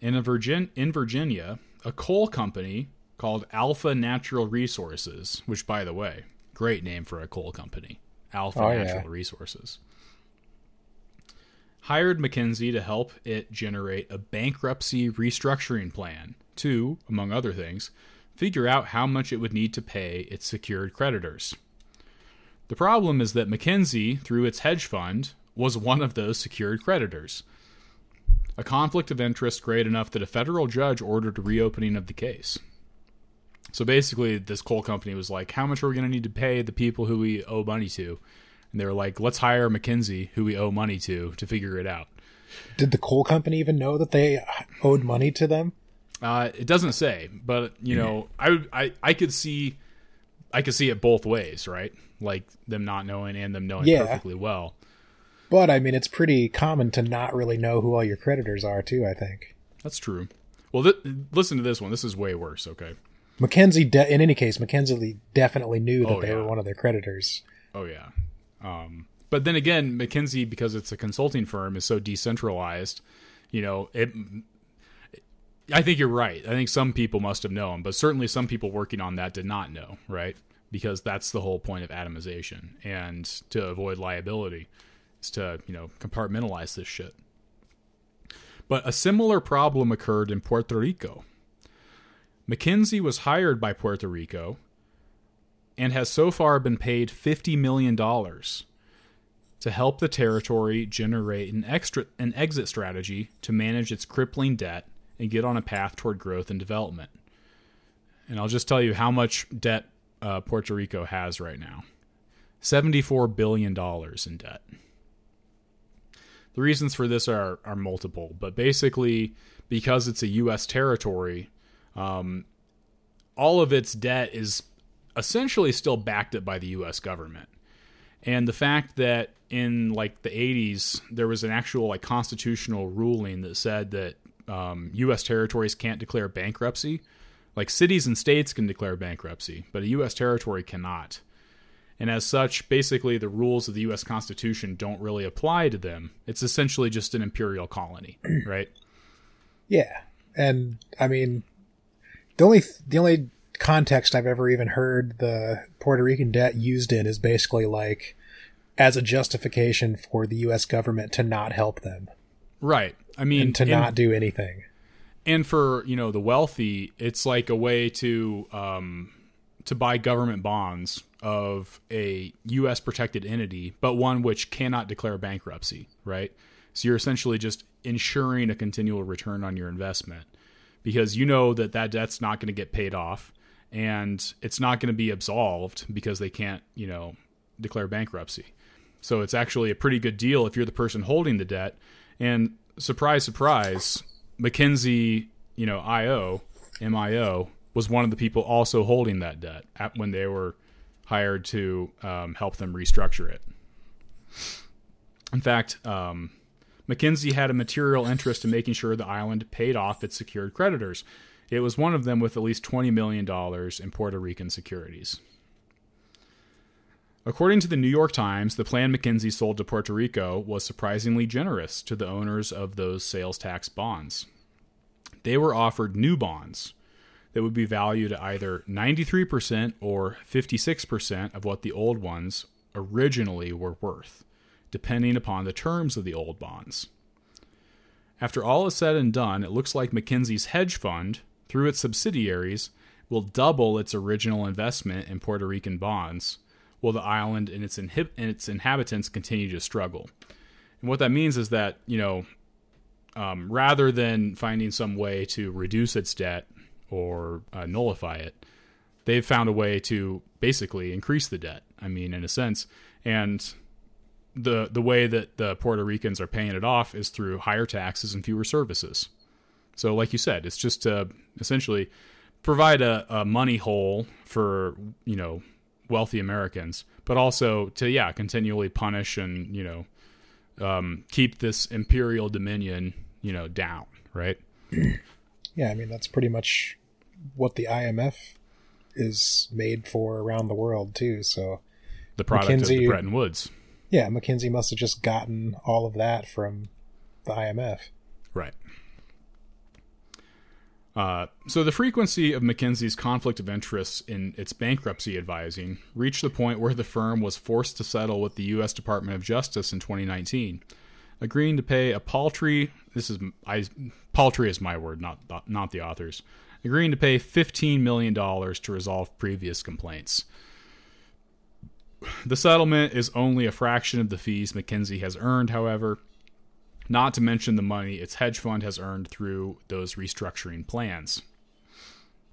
In, a Virgin- in Virginia, a coal company called Alpha Natural Resources, which, by the way, great name for a coal company, Alpha Oh, yeah. Natural Resources, hired McKinsey to help it generate a bankruptcy restructuring plan to, among other things, figure out how much it would need to pay its secured creditors. The problem is that McKinsey, through its hedge fund, was one of those secured creditors. A conflict of interest great enough that a federal judge ordered a reopening of the case. So basically, this coal company was like, How much are we going to need to pay the people who we owe money to? And they were like, Let's hire McKinsey, who we owe money to, to figure it out. Did the coal company even know that they owed money to them? Uh, it doesn't say, but you know, I, I I could see, I could see it both ways, right? Like them not knowing and them knowing Yeah. perfectly well. But I mean, it's pretty common to not really know who all your creditors are, too. I think That's true. Well, th- listen to this one. This is way worse. Okay. McKinsey. De- in any case, McKinsey definitely knew that Oh, they yeah. were one of their creditors. Oh yeah. Um, but then again, McKinsey, because it's a consulting firm, is so decentralized. You know, it. I think you're right. I think some people must have known, but certainly some people working on that did not know, right? Because that's the whole point of atomization, and to avoid liability, is to you know compartmentalize this shit. But a similar problem occurred in Puerto Rico. McKinsey was hired by Puerto Rico and has so far been paid $50 million to help the territory generate an, extra, an exit strategy to manage its crippling debt and get on a path toward growth and development. And I'll just tell you how much debt uh, Puerto Rico has right now $74 billion in debt. The reasons for this are, are multiple, but basically, because it's a U.S. territory, um, all of its debt is essentially still backed up by the US government. And the fact that in like the 80s there was an actual like constitutional ruling that said that um, US territories can't declare bankruptcy. Like cities and states can declare bankruptcy, but a US territory cannot. And as such, basically the rules of the US Constitution don't really apply to them. It's essentially just an imperial colony, right? Yeah, and I mean, the only the only context I've ever even heard the Puerto Rican debt used in is basically like as a justification for the U.S. government to not help them Right. I mean, and to not do anything. And for you know the wealthy it's like a way to um to buy government bonds of a US protected entity but one which cannot declare bankruptcy right so you're essentially just ensuring a continual return on your investment because you know that that debt's not going to get paid off and it's not going to be absolved because they can't you know declare bankruptcy so it's actually a pretty good deal if you're the person holding the debt. And surprise, surprise, McKinsey, you know, IO, MIO, was one of the people also holding that debt at, when they were hired to um, help them restructure it. In fact, um, McKinsey had a material interest in making sure the island paid off its secured creditors. It was one of them with at least $20 million in Puerto Rican securities. According to the New York Times, the plan McKinsey sold to Puerto Rico was surprisingly generous to the owners of those sales tax bonds. They were offered new bonds that would be valued at either 93% or 56% of what the old ones originally were worth, depending upon the terms of the old bonds. After all is said and done, it looks like McKinsey's hedge fund, through its subsidiaries, will double its original investment in Puerto Rican bonds, while the island and its, and its inhabitants continue to struggle. And what that means is that, you know, um, rather than finding some way to reduce its debt or uh, nullify it, they've found a way to basically increase the debt. I mean, in a sense, and the the way that the Puerto Ricans are paying it off is through higher taxes and fewer services. So, like you said, it's just to essentially provide a, a money hole for you know wealthy Americans, but also to yeah continually punish and you know um, keep this imperial dominion you know down, right? Yeah, I mean that's pretty much what the IMF is made for around the world too. So The product of the Bretton Woods. Yeah, McKinsey must have just gotten all of that from the IMF. Right. Uh, so the frequency of McKinsey's conflict of interests in its bankruptcy advising reached the point where the firm was forced to settle with the U.S. Department of Justice in 2019, agreeing to pay a paltry. This is I paltry is my word, not not the authors. Agreeing to pay 15 million dollars to resolve previous complaints. The settlement is only a fraction of the fees McKinsey has earned, however, not to mention the money its hedge fund has earned through those restructuring plans.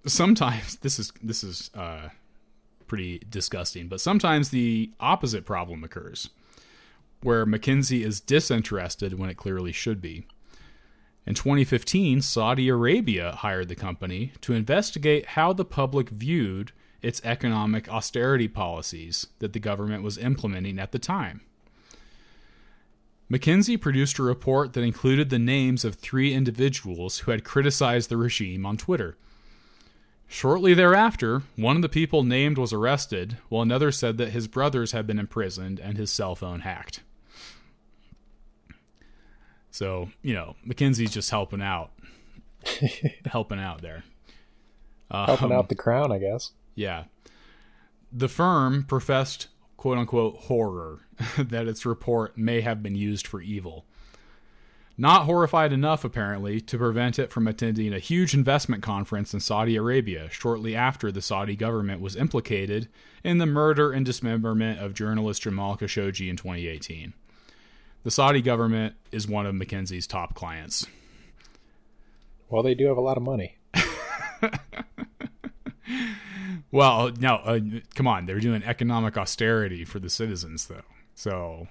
Sometimes this is this is uh, pretty disgusting, but sometimes the opposite problem occurs, where McKinsey is disinterested when it clearly should be. In 2015, Saudi Arabia hired the company to investigate how the public viewed its economic austerity policies that the government was implementing at the time. McKinsey produced a report that included the names of three individuals who had criticized the regime on Twitter. Shortly thereafter, one of the people named was arrested, while another said that his brothers had been imprisoned and his cell phone hacked. So, you know, McKinsey's just helping out. helping out there. Helping out um, the crown, I guess. Yeah. The firm professed quote unquote horror that its report may have been used for evil. Not horrified enough, apparently, to prevent it from attending a huge investment conference in Saudi Arabia shortly after the Saudi government was implicated in the murder and dismemberment of journalist Jamal Khashoggi in 2018. The Saudi government is one of McKinsey's top clients. Well, they do have a lot of money. Well, no, uh, come on. They're doing economic austerity for the citizens, though. So,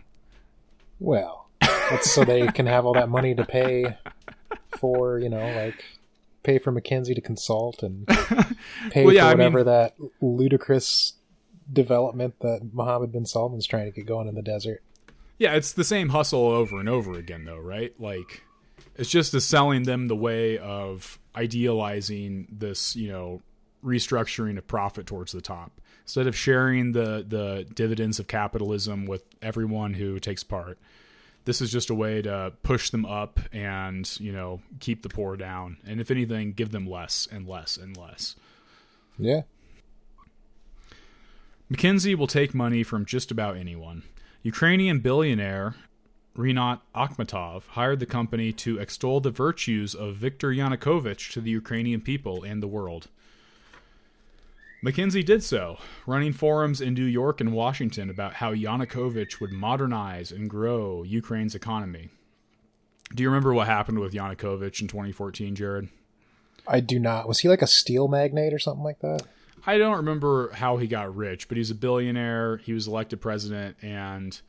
Well, that's so they can have all that money to pay for, you know, like pay for McKinsey to consult and pay Well, yeah, I for mean- whatever that ludicrous development that Mohammed bin Salman's trying to get going in the desert. yeah, it's the same hustle over and over again, though, right? Like, it's just a selling them the way of idealizing this, you know, restructuring of profit towards the top. Instead of sharing the the dividends of capitalism with everyone who takes part, this is just a way to push them up and you know keep the poor down, and if anything, give them less and less and less. Yeah. McKinsey will take money from just about anyone. Ukrainian billionaire Rinat Akhmetov hired the company to extol the virtues of Viktor Yanukovych to the Ukrainian people and the world. McKinsey did so, running forums in New York and Washington about how Yanukovych would modernize and grow Ukraine's economy. Do you remember what happened with Yanukovych in 2014, Jared? I do not. Was he like a steel magnate or something like that? I don't remember how he got rich, but he's a billionaire. He was elected president, and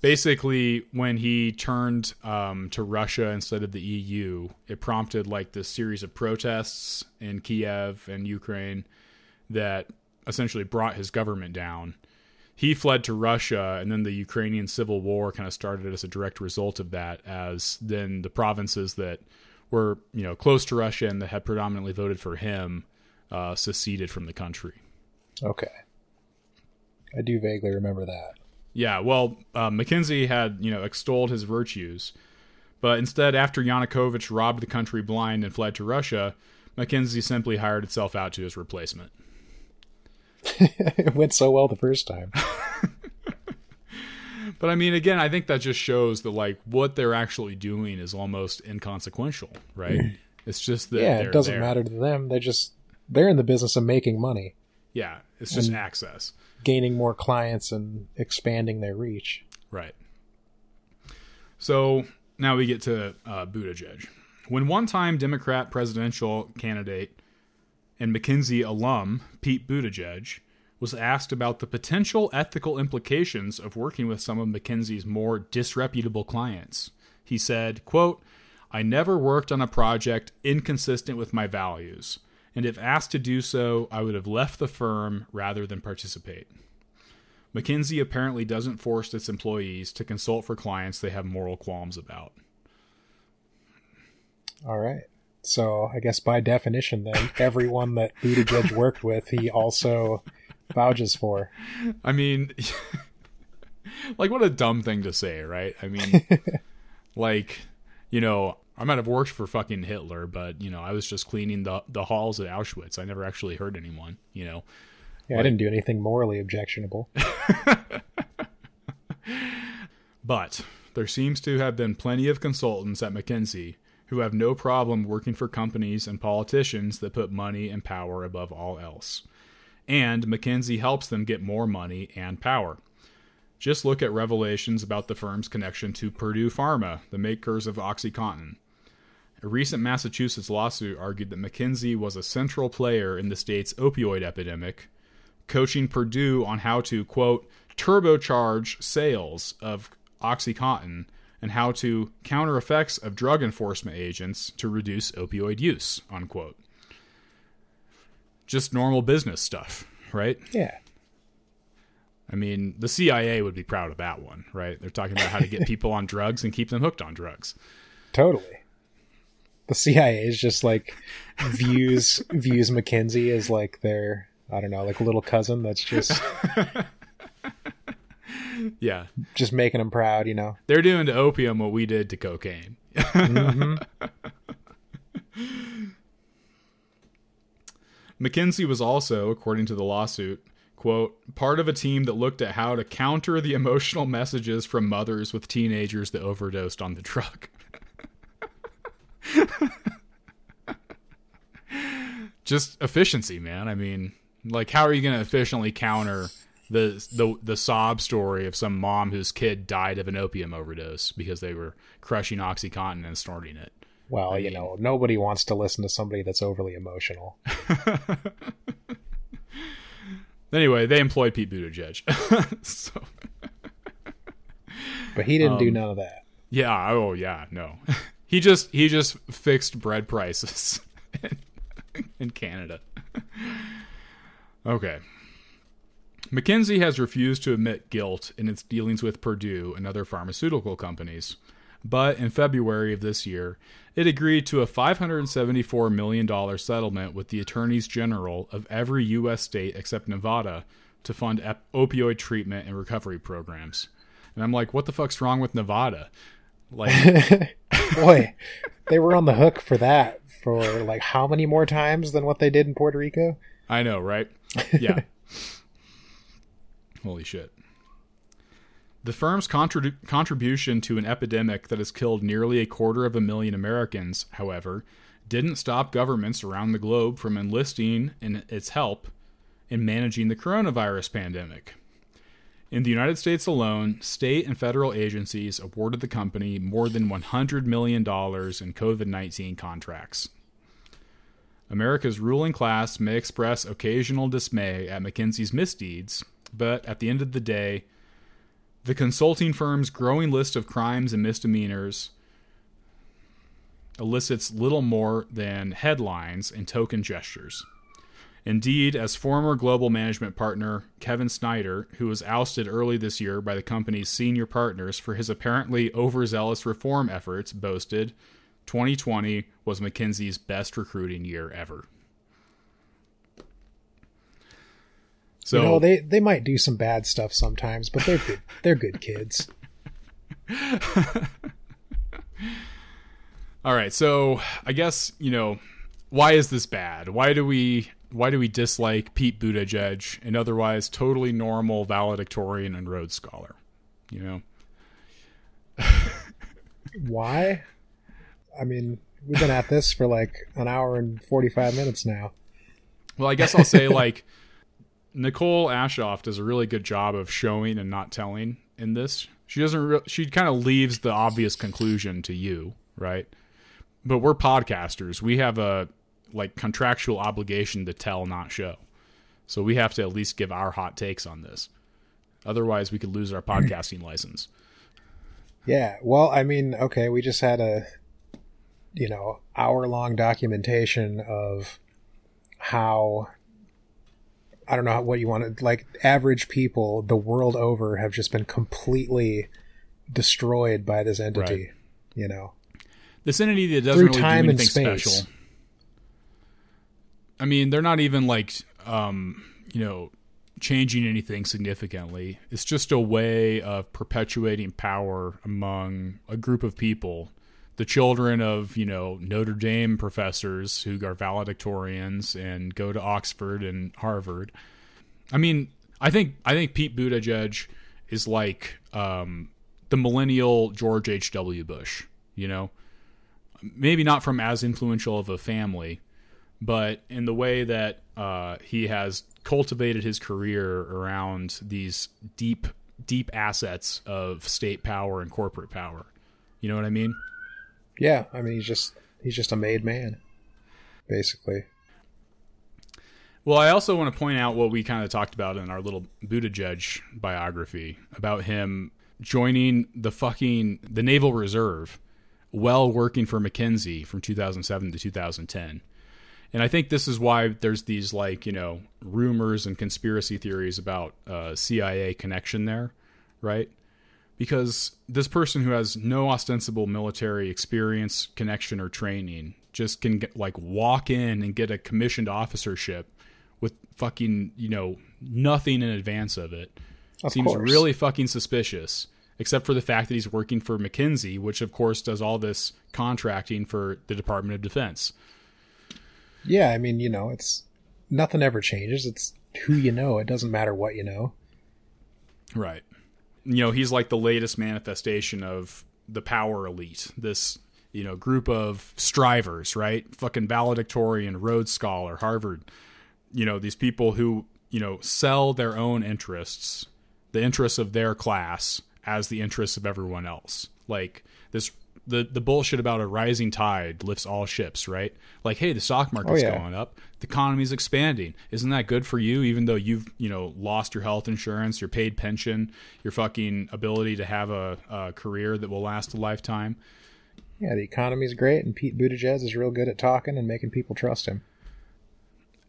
basically, when he turned um, to Russia instead of the EU, it prompted like this series of protests in Kiev and Ukraine that essentially brought his government down. He fled to Russia, and then the Ukrainian civil war kind of started as a direct result of that. As then the provinces that were you know close to Russia and that had predominantly voted for him uh, seceded from the country. Okay. I do vaguely remember that. Yeah, well, uh, McKinsey had you know extolled his virtues, but instead, after Yanukovych robbed the country blind and fled to Russia, McKinsey simply hired itself out to his replacement. it went so well the first time. But I mean, again, I think that just shows that like what they're actually doing is almost inconsequential, right? it's just that yeah, it doesn't there. matter to them. They just they're in the business of making money, Yeah, it's just access. gaining more clients and expanding their reach. Right. So now we get to uh, Buttigieg. When one time Democrat presidential candidate and McKinsey alum Pete Buttigieg was asked about the potential ethical implications of working with some of McKinsey's more disreputable clients, he said, quote, I never worked on a project inconsistent with my values, and if asked to do so, I would have left the firm rather than participate. McKinsey apparently doesn't force its employees to consult for clients they have moral qualms about. All right. So I guess by definition, then everyone that Buttigieg worked with, he also vouches for. I mean, like what a dumb thing to say, right? I mean, like, you know, I might have worked for fucking Hitler, but you know, I was just cleaning the the halls at Auschwitz. I never actually hurt anyone, you know. Yeah, I didn't do anything morally objectionable. But there seems to have been plenty of consultants at McKinsey who have no problem working for companies and politicians that put money and power above all else. And McKinsey helps them get more money and power. Just look at revelations about the firm's connection to Purdue Pharma, the makers of OxyContin. A recent Massachusetts lawsuit argued that McKinsey was a central player in the state's opioid epidemic, coaching Purdue on how to, quote, turbocharge sales of OxyContin and how to counter effects of drug enforcement agents to reduce opioid use, unquote. Just normal business stuff, right? Yeah. I mean, the CIA would be proud of that one, right? They're talking about how to get people on drugs and keep them hooked on drugs. Totally. The CIA is just like views views McKinsey as like their I don't know, like a little cousin that's just Yeah. just making them proud, you know. They're doing to opium what we did to cocaine. McKinsey was also, according to the lawsuit, quote, part of a team that looked at how to counter the emotional messages from mothers with teenagers that overdosed on the drug. Just efficiency, man. I mean, like how are you going to efficiently counter the the the sob story of some mom whose kid died of an opium overdose because they were crushing oxycontin and snorting it? Well, you know, nobody wants to listen to somebody that's overly emotional. Anyway, they employed Pete Buttigieg. so, But he didn't do Um, none of that. yeah, oh yeah, no. He just he just fixed bread prices in Canada. Okay. McKinsey has refused to admit guilt in its dealings with Purdue and other pharmaceutical companies. But in February of this year, it agreed to a $574 million settlement with the attorneys general of every U.S. state except Nevada to fund ep- opioid treatment and recovery programs. And I'm like, what the fuck's wrong with Nevada? Like, Boy, they were on the hook for that for like how many more times than what they did in Puerto Rico? I know, right? Yeah. Holy shit. The firm's contrib- contribution to an epidemic that has killed nearly a quarter of a million Americans, however, didn't stop governments around the globe from enlisting in its help in managing the coronavirus pandemic. In the United States alone, state and federal agencies awarded the company more than $100 million in COVID 19 contracts. America's ruling class may express occasional dismay at McKinsey's misdeeds, but at the end of the day, the consulting firm's growing list of crimes and misdemeanors elicits little more than headlines and token gestures. Indeed, as former global management partner Kevin Sneader, who was ousted early this year by the company's senior partners for his apparently overzealous reform efforts, boasted, 2020 was McKinsey's best recruiting year ever. So you know, they they might do some bad stuff sometimes, but they're good. They're good kids. All right, so I guess you know why is this bad? Why do we why do we dislike Pete Buttigieg, an otherwise totally normal valedictorian and Rhodes Scholar? You know, Why? I mean, we've been at this for like an hour and forty five minutes now. well, I guess I'll say like Nicole Aschoff does a really good job of showing and not telling in this. She doesn't. Re- she kind of leaves the obvious conclusion to you, right? But we're podcasters. We have a like contractual obligation to tell, not show. So we have to at least give our hot takes on this. Otherwise, we could lose our podcasting license. Yeah. Well, I mean, okay, we just had a you know hour long documentation of how I don't know what you want to like. Average people the world over have just been completely destroyed by this entity. Right. You know. This entity that doesn't Through really time do and anything space. special. I mean, they're not even like, um, you know, changing anything significantly. It's just a way of perpetuating power among a group of people. The children of, you know, Notre Dame professors who are valedictorians and go to Oxford and Harvard. I mean, I think I think Pete Buttigieg is like um, the millennial George H. W. Bush. You know, maybe not from as influential of a family, but in the way that uh, he has cultivated his career around these deep, deep assets of state power and corporate power. You know what I mean? Yeah, I mean he's just he's just a made man, basically. Well, I also want to point out what we kind of talked about in our little Buttigieg biography about him joining the fucking the Naval Reserve while working for McKinsey from 2007 to 2010. And I think this is why there's these like, you know, rumors and conspiracy theories about uh, CIA connection there, right? Because this person who has no ostensible military experience, connection, or training just can get, like walk in and get a commissioned officership with fucking, you know, nothing in advance of it. Of Seems course. really fucking suspicious, except for the fact that he's working for McKinsey, which of course does all this contracting for the Department of Defense. Yeah, I mean, you know, it's nothing ever changes. It's who you know. It doesn't matter what you know. Right. You know, he's like the latest manifestation of the power elite. This, you know, group of strivers, right? Fucking valedictorian, Rhodes Scholar, Harvard. You know, these people who, you know, sell their own interests, the interests of their class as the interests of everyone else. Like this the the bullshit about a rising tide lifts all ships, right? Like, hey, the stock market's Oh, yeah. going up, the economy's expanding. Isn't that good for you? Even though you've you know lost your health insurance, your paid pension, your fucking ability to have a, a career that will last a lifetime. Yeah, the economy's great, and Pete Buttigieg is real good at talking and making people trust him.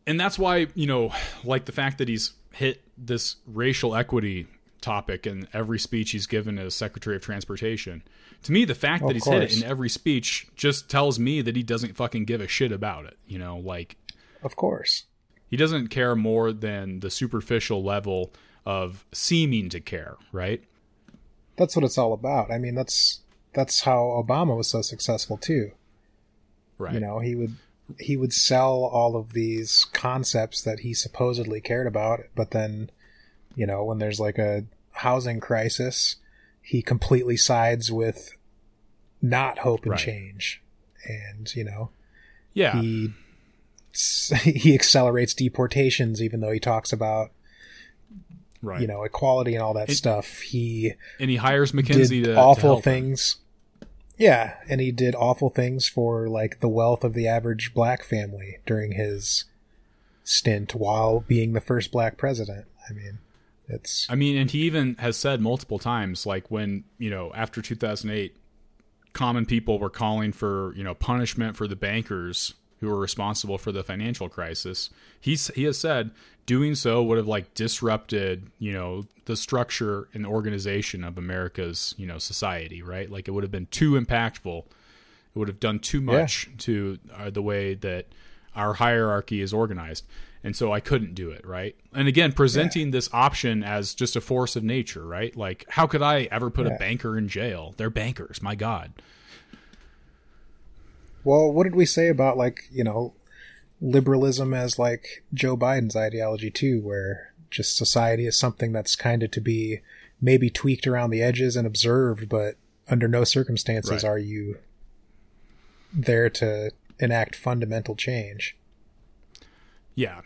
and that's why you know like the fact that he's hit this racial equity topic in every speech he's given as secretary of transportation to me the fact Of that he's hit it in every speech just tells me that he doesn't fucking give a shit about it you know like Of course. he doesn't care more than the superficial level of seeming to care right That's what it's all about. I mean, that's that's how Obama was so successful too. right You know, he would he would sell all of these concepts that he supposedly cared about, but then, you know, when there's like a housing crisis, he completely sides with not hope and Right. change. And, you know, yeah he he accelerates deportations even though he talks about, right you know, equality and all that It- stuff. He and he hires mckinsey to to awful him. things. Yeah, and he did awful things for like the wealth of the average black family during his stint while being the first black president. I mean, it's I mean, and he even has said multiple times, like when you know after 2008, common people were calling for you know punishment for the bankers who were responsible for the financial crisis. He's he has said doing so would have like disrupted you know the structure and organization of America's you know society, right? Like it would have been too impactful. It would have done too much to uh, the way that our hierarchy is organized. And so I couldn't do it, right? And again, presenting this option as just a force of nature, right? Like, how could I ever put a banker in jail? They're bankers, my God. well, what did we say about like, you know, liberalism as like Joe Biden's ideology too, where just society is something that's kind of to be maybe tweaked around the edges and observed, but under no circumstances Right. are you there to enact fundamental change. Yeah.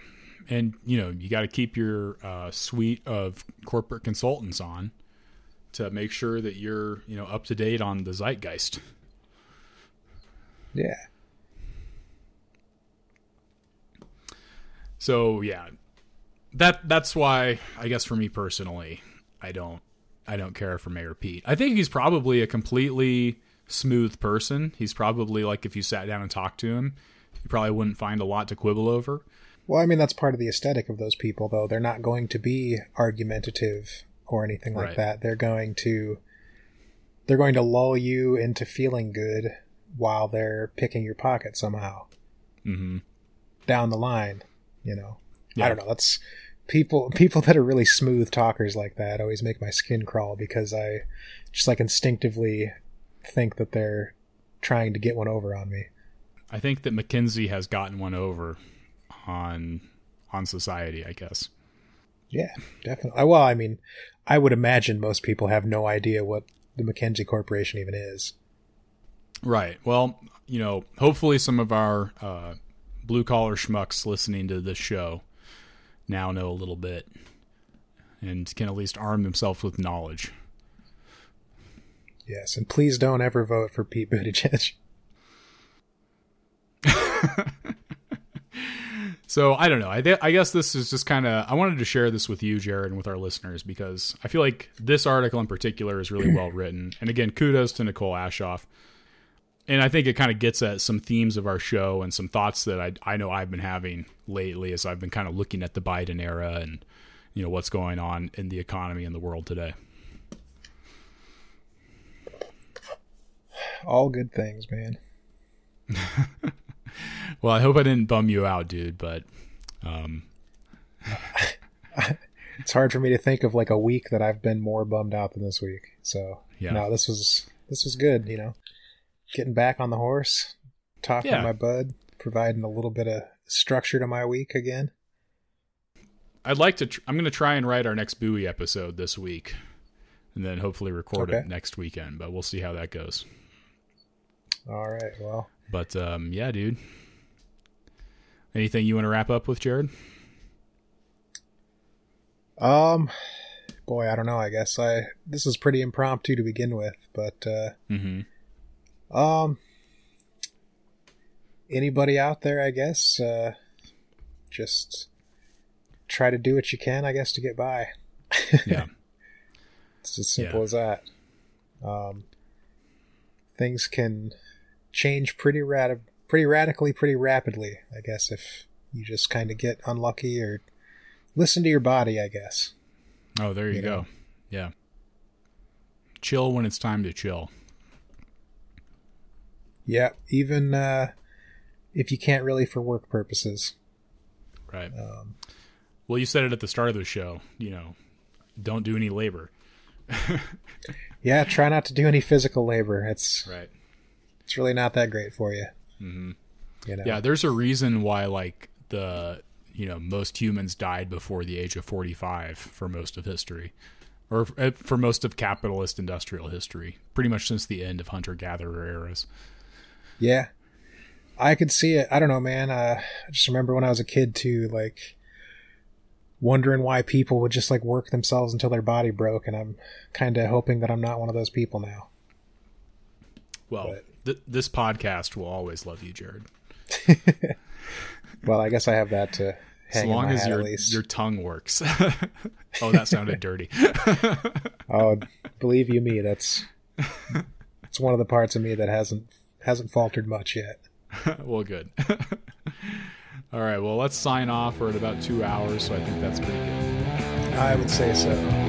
And, you know, you got to keep your uh, suite of corporate consultants on to make sure that you're, you know, up to date on the zeitgeist. Yeah. So yeah, that that's why I guess for me personally, I don't I don't care for Mayor Pete. I think he's probably a completely smooth person. He's probably like if you sat down and talked to him, you probably wouldn't find a lot to quibble over. Well, I mean, that's part of the aesthetic of those people, though. They're not going to be argumentative or anything like Right. that. They're going to they're going to lull you into feeling good while they're picking your pocket somehow hmm down the line. You know, Yeah. I don't know. That's people people that are really smooth talkers like that always make my skin crawl because I just like instinctively think that they're trying to get one over on me. I think that McKinsey has gotten one over on on society. I guess. Yeah, definitely. Well, I mean, I would imagine most people have no idea what the McKinsey Corporation even is. Right. Well, you know, hopefully some of our uh, blue collar schmucks listening to this show now know a little bit and can at least arm themselves with knowledge. Yes, and please don't ever vote for Pete Buttigieg. So I don't know. I, th- I guess this is just kind of. I wanted to share this with you, Jared, and with our listeners because I feel like this article in particular is really well written. And again, kudos to Nicole Aschoff. And I think it kind of gets at some themes of our show and some thoughts that I I know I've been having lately as I've been kind of looking at the Biden era and you know what's going on in the economy and the world today. All good things, man. Well, I hope I didn't bum you out, dude, but um, It's hard for me to think of like a week that I've been more bummed out than this week. So Yeah. no, this was this was good. You know, getting back on the horse, talking Yeah. to my bud, providing a little bit of structure to my week again. I'd like to. Tr- I'm going to try and write our next Bowie episode this week, and then hopefully record it next weekend. But we'll see how that goes. All right, well, But um, yeah, dude. Anything you want to wrap up with, Jared? um, boy, I don't know. I guess I this was pretty impromptu to begin with, but uh, Mm-hmm. Um, anybody out there, I guess, uh, just try to do what you can, I guess, to get by. Yeah. It's as simple Yeah. as that. Um, things can change pretty rad- pretty radically, pretty rapidly, I guess, if you just kind of get unlucky or listen to your body, I guess. Oh, there you, You go. know. Yeah. Chill when it's time to chill. Yeah, even uh, if you can't really for work purposes. Right. Um, Well, you said it at the start of the show. You know, don't do any labor. yeah, try not to do any physical labor. It's Right. It's really not that great for you. Mm-hmm. You know? Yeah, there's a reason why like the you know most humans died before the age of 45 for most of history or uh, for most of capitalist industrial history pretty much since the end of hunter gatherer eras Yeah. I could see it. I don't know, man. Uh, I just remember when I was a kid too, like wondering why people would just like work themselves until their body broke, and I'm kind of hoping that I'm not one of those people now. well But- th- this podcast will always love you jared. Well, I guess I have that to as long as your your tongue works. Oh that sounded dirty. Oh, believe you me, that's it's one of the parts of me that hasn't hasn't faltered much yet. well good. All right well let's sign off. We're at about two hours so i think that's pretty good. I would say so.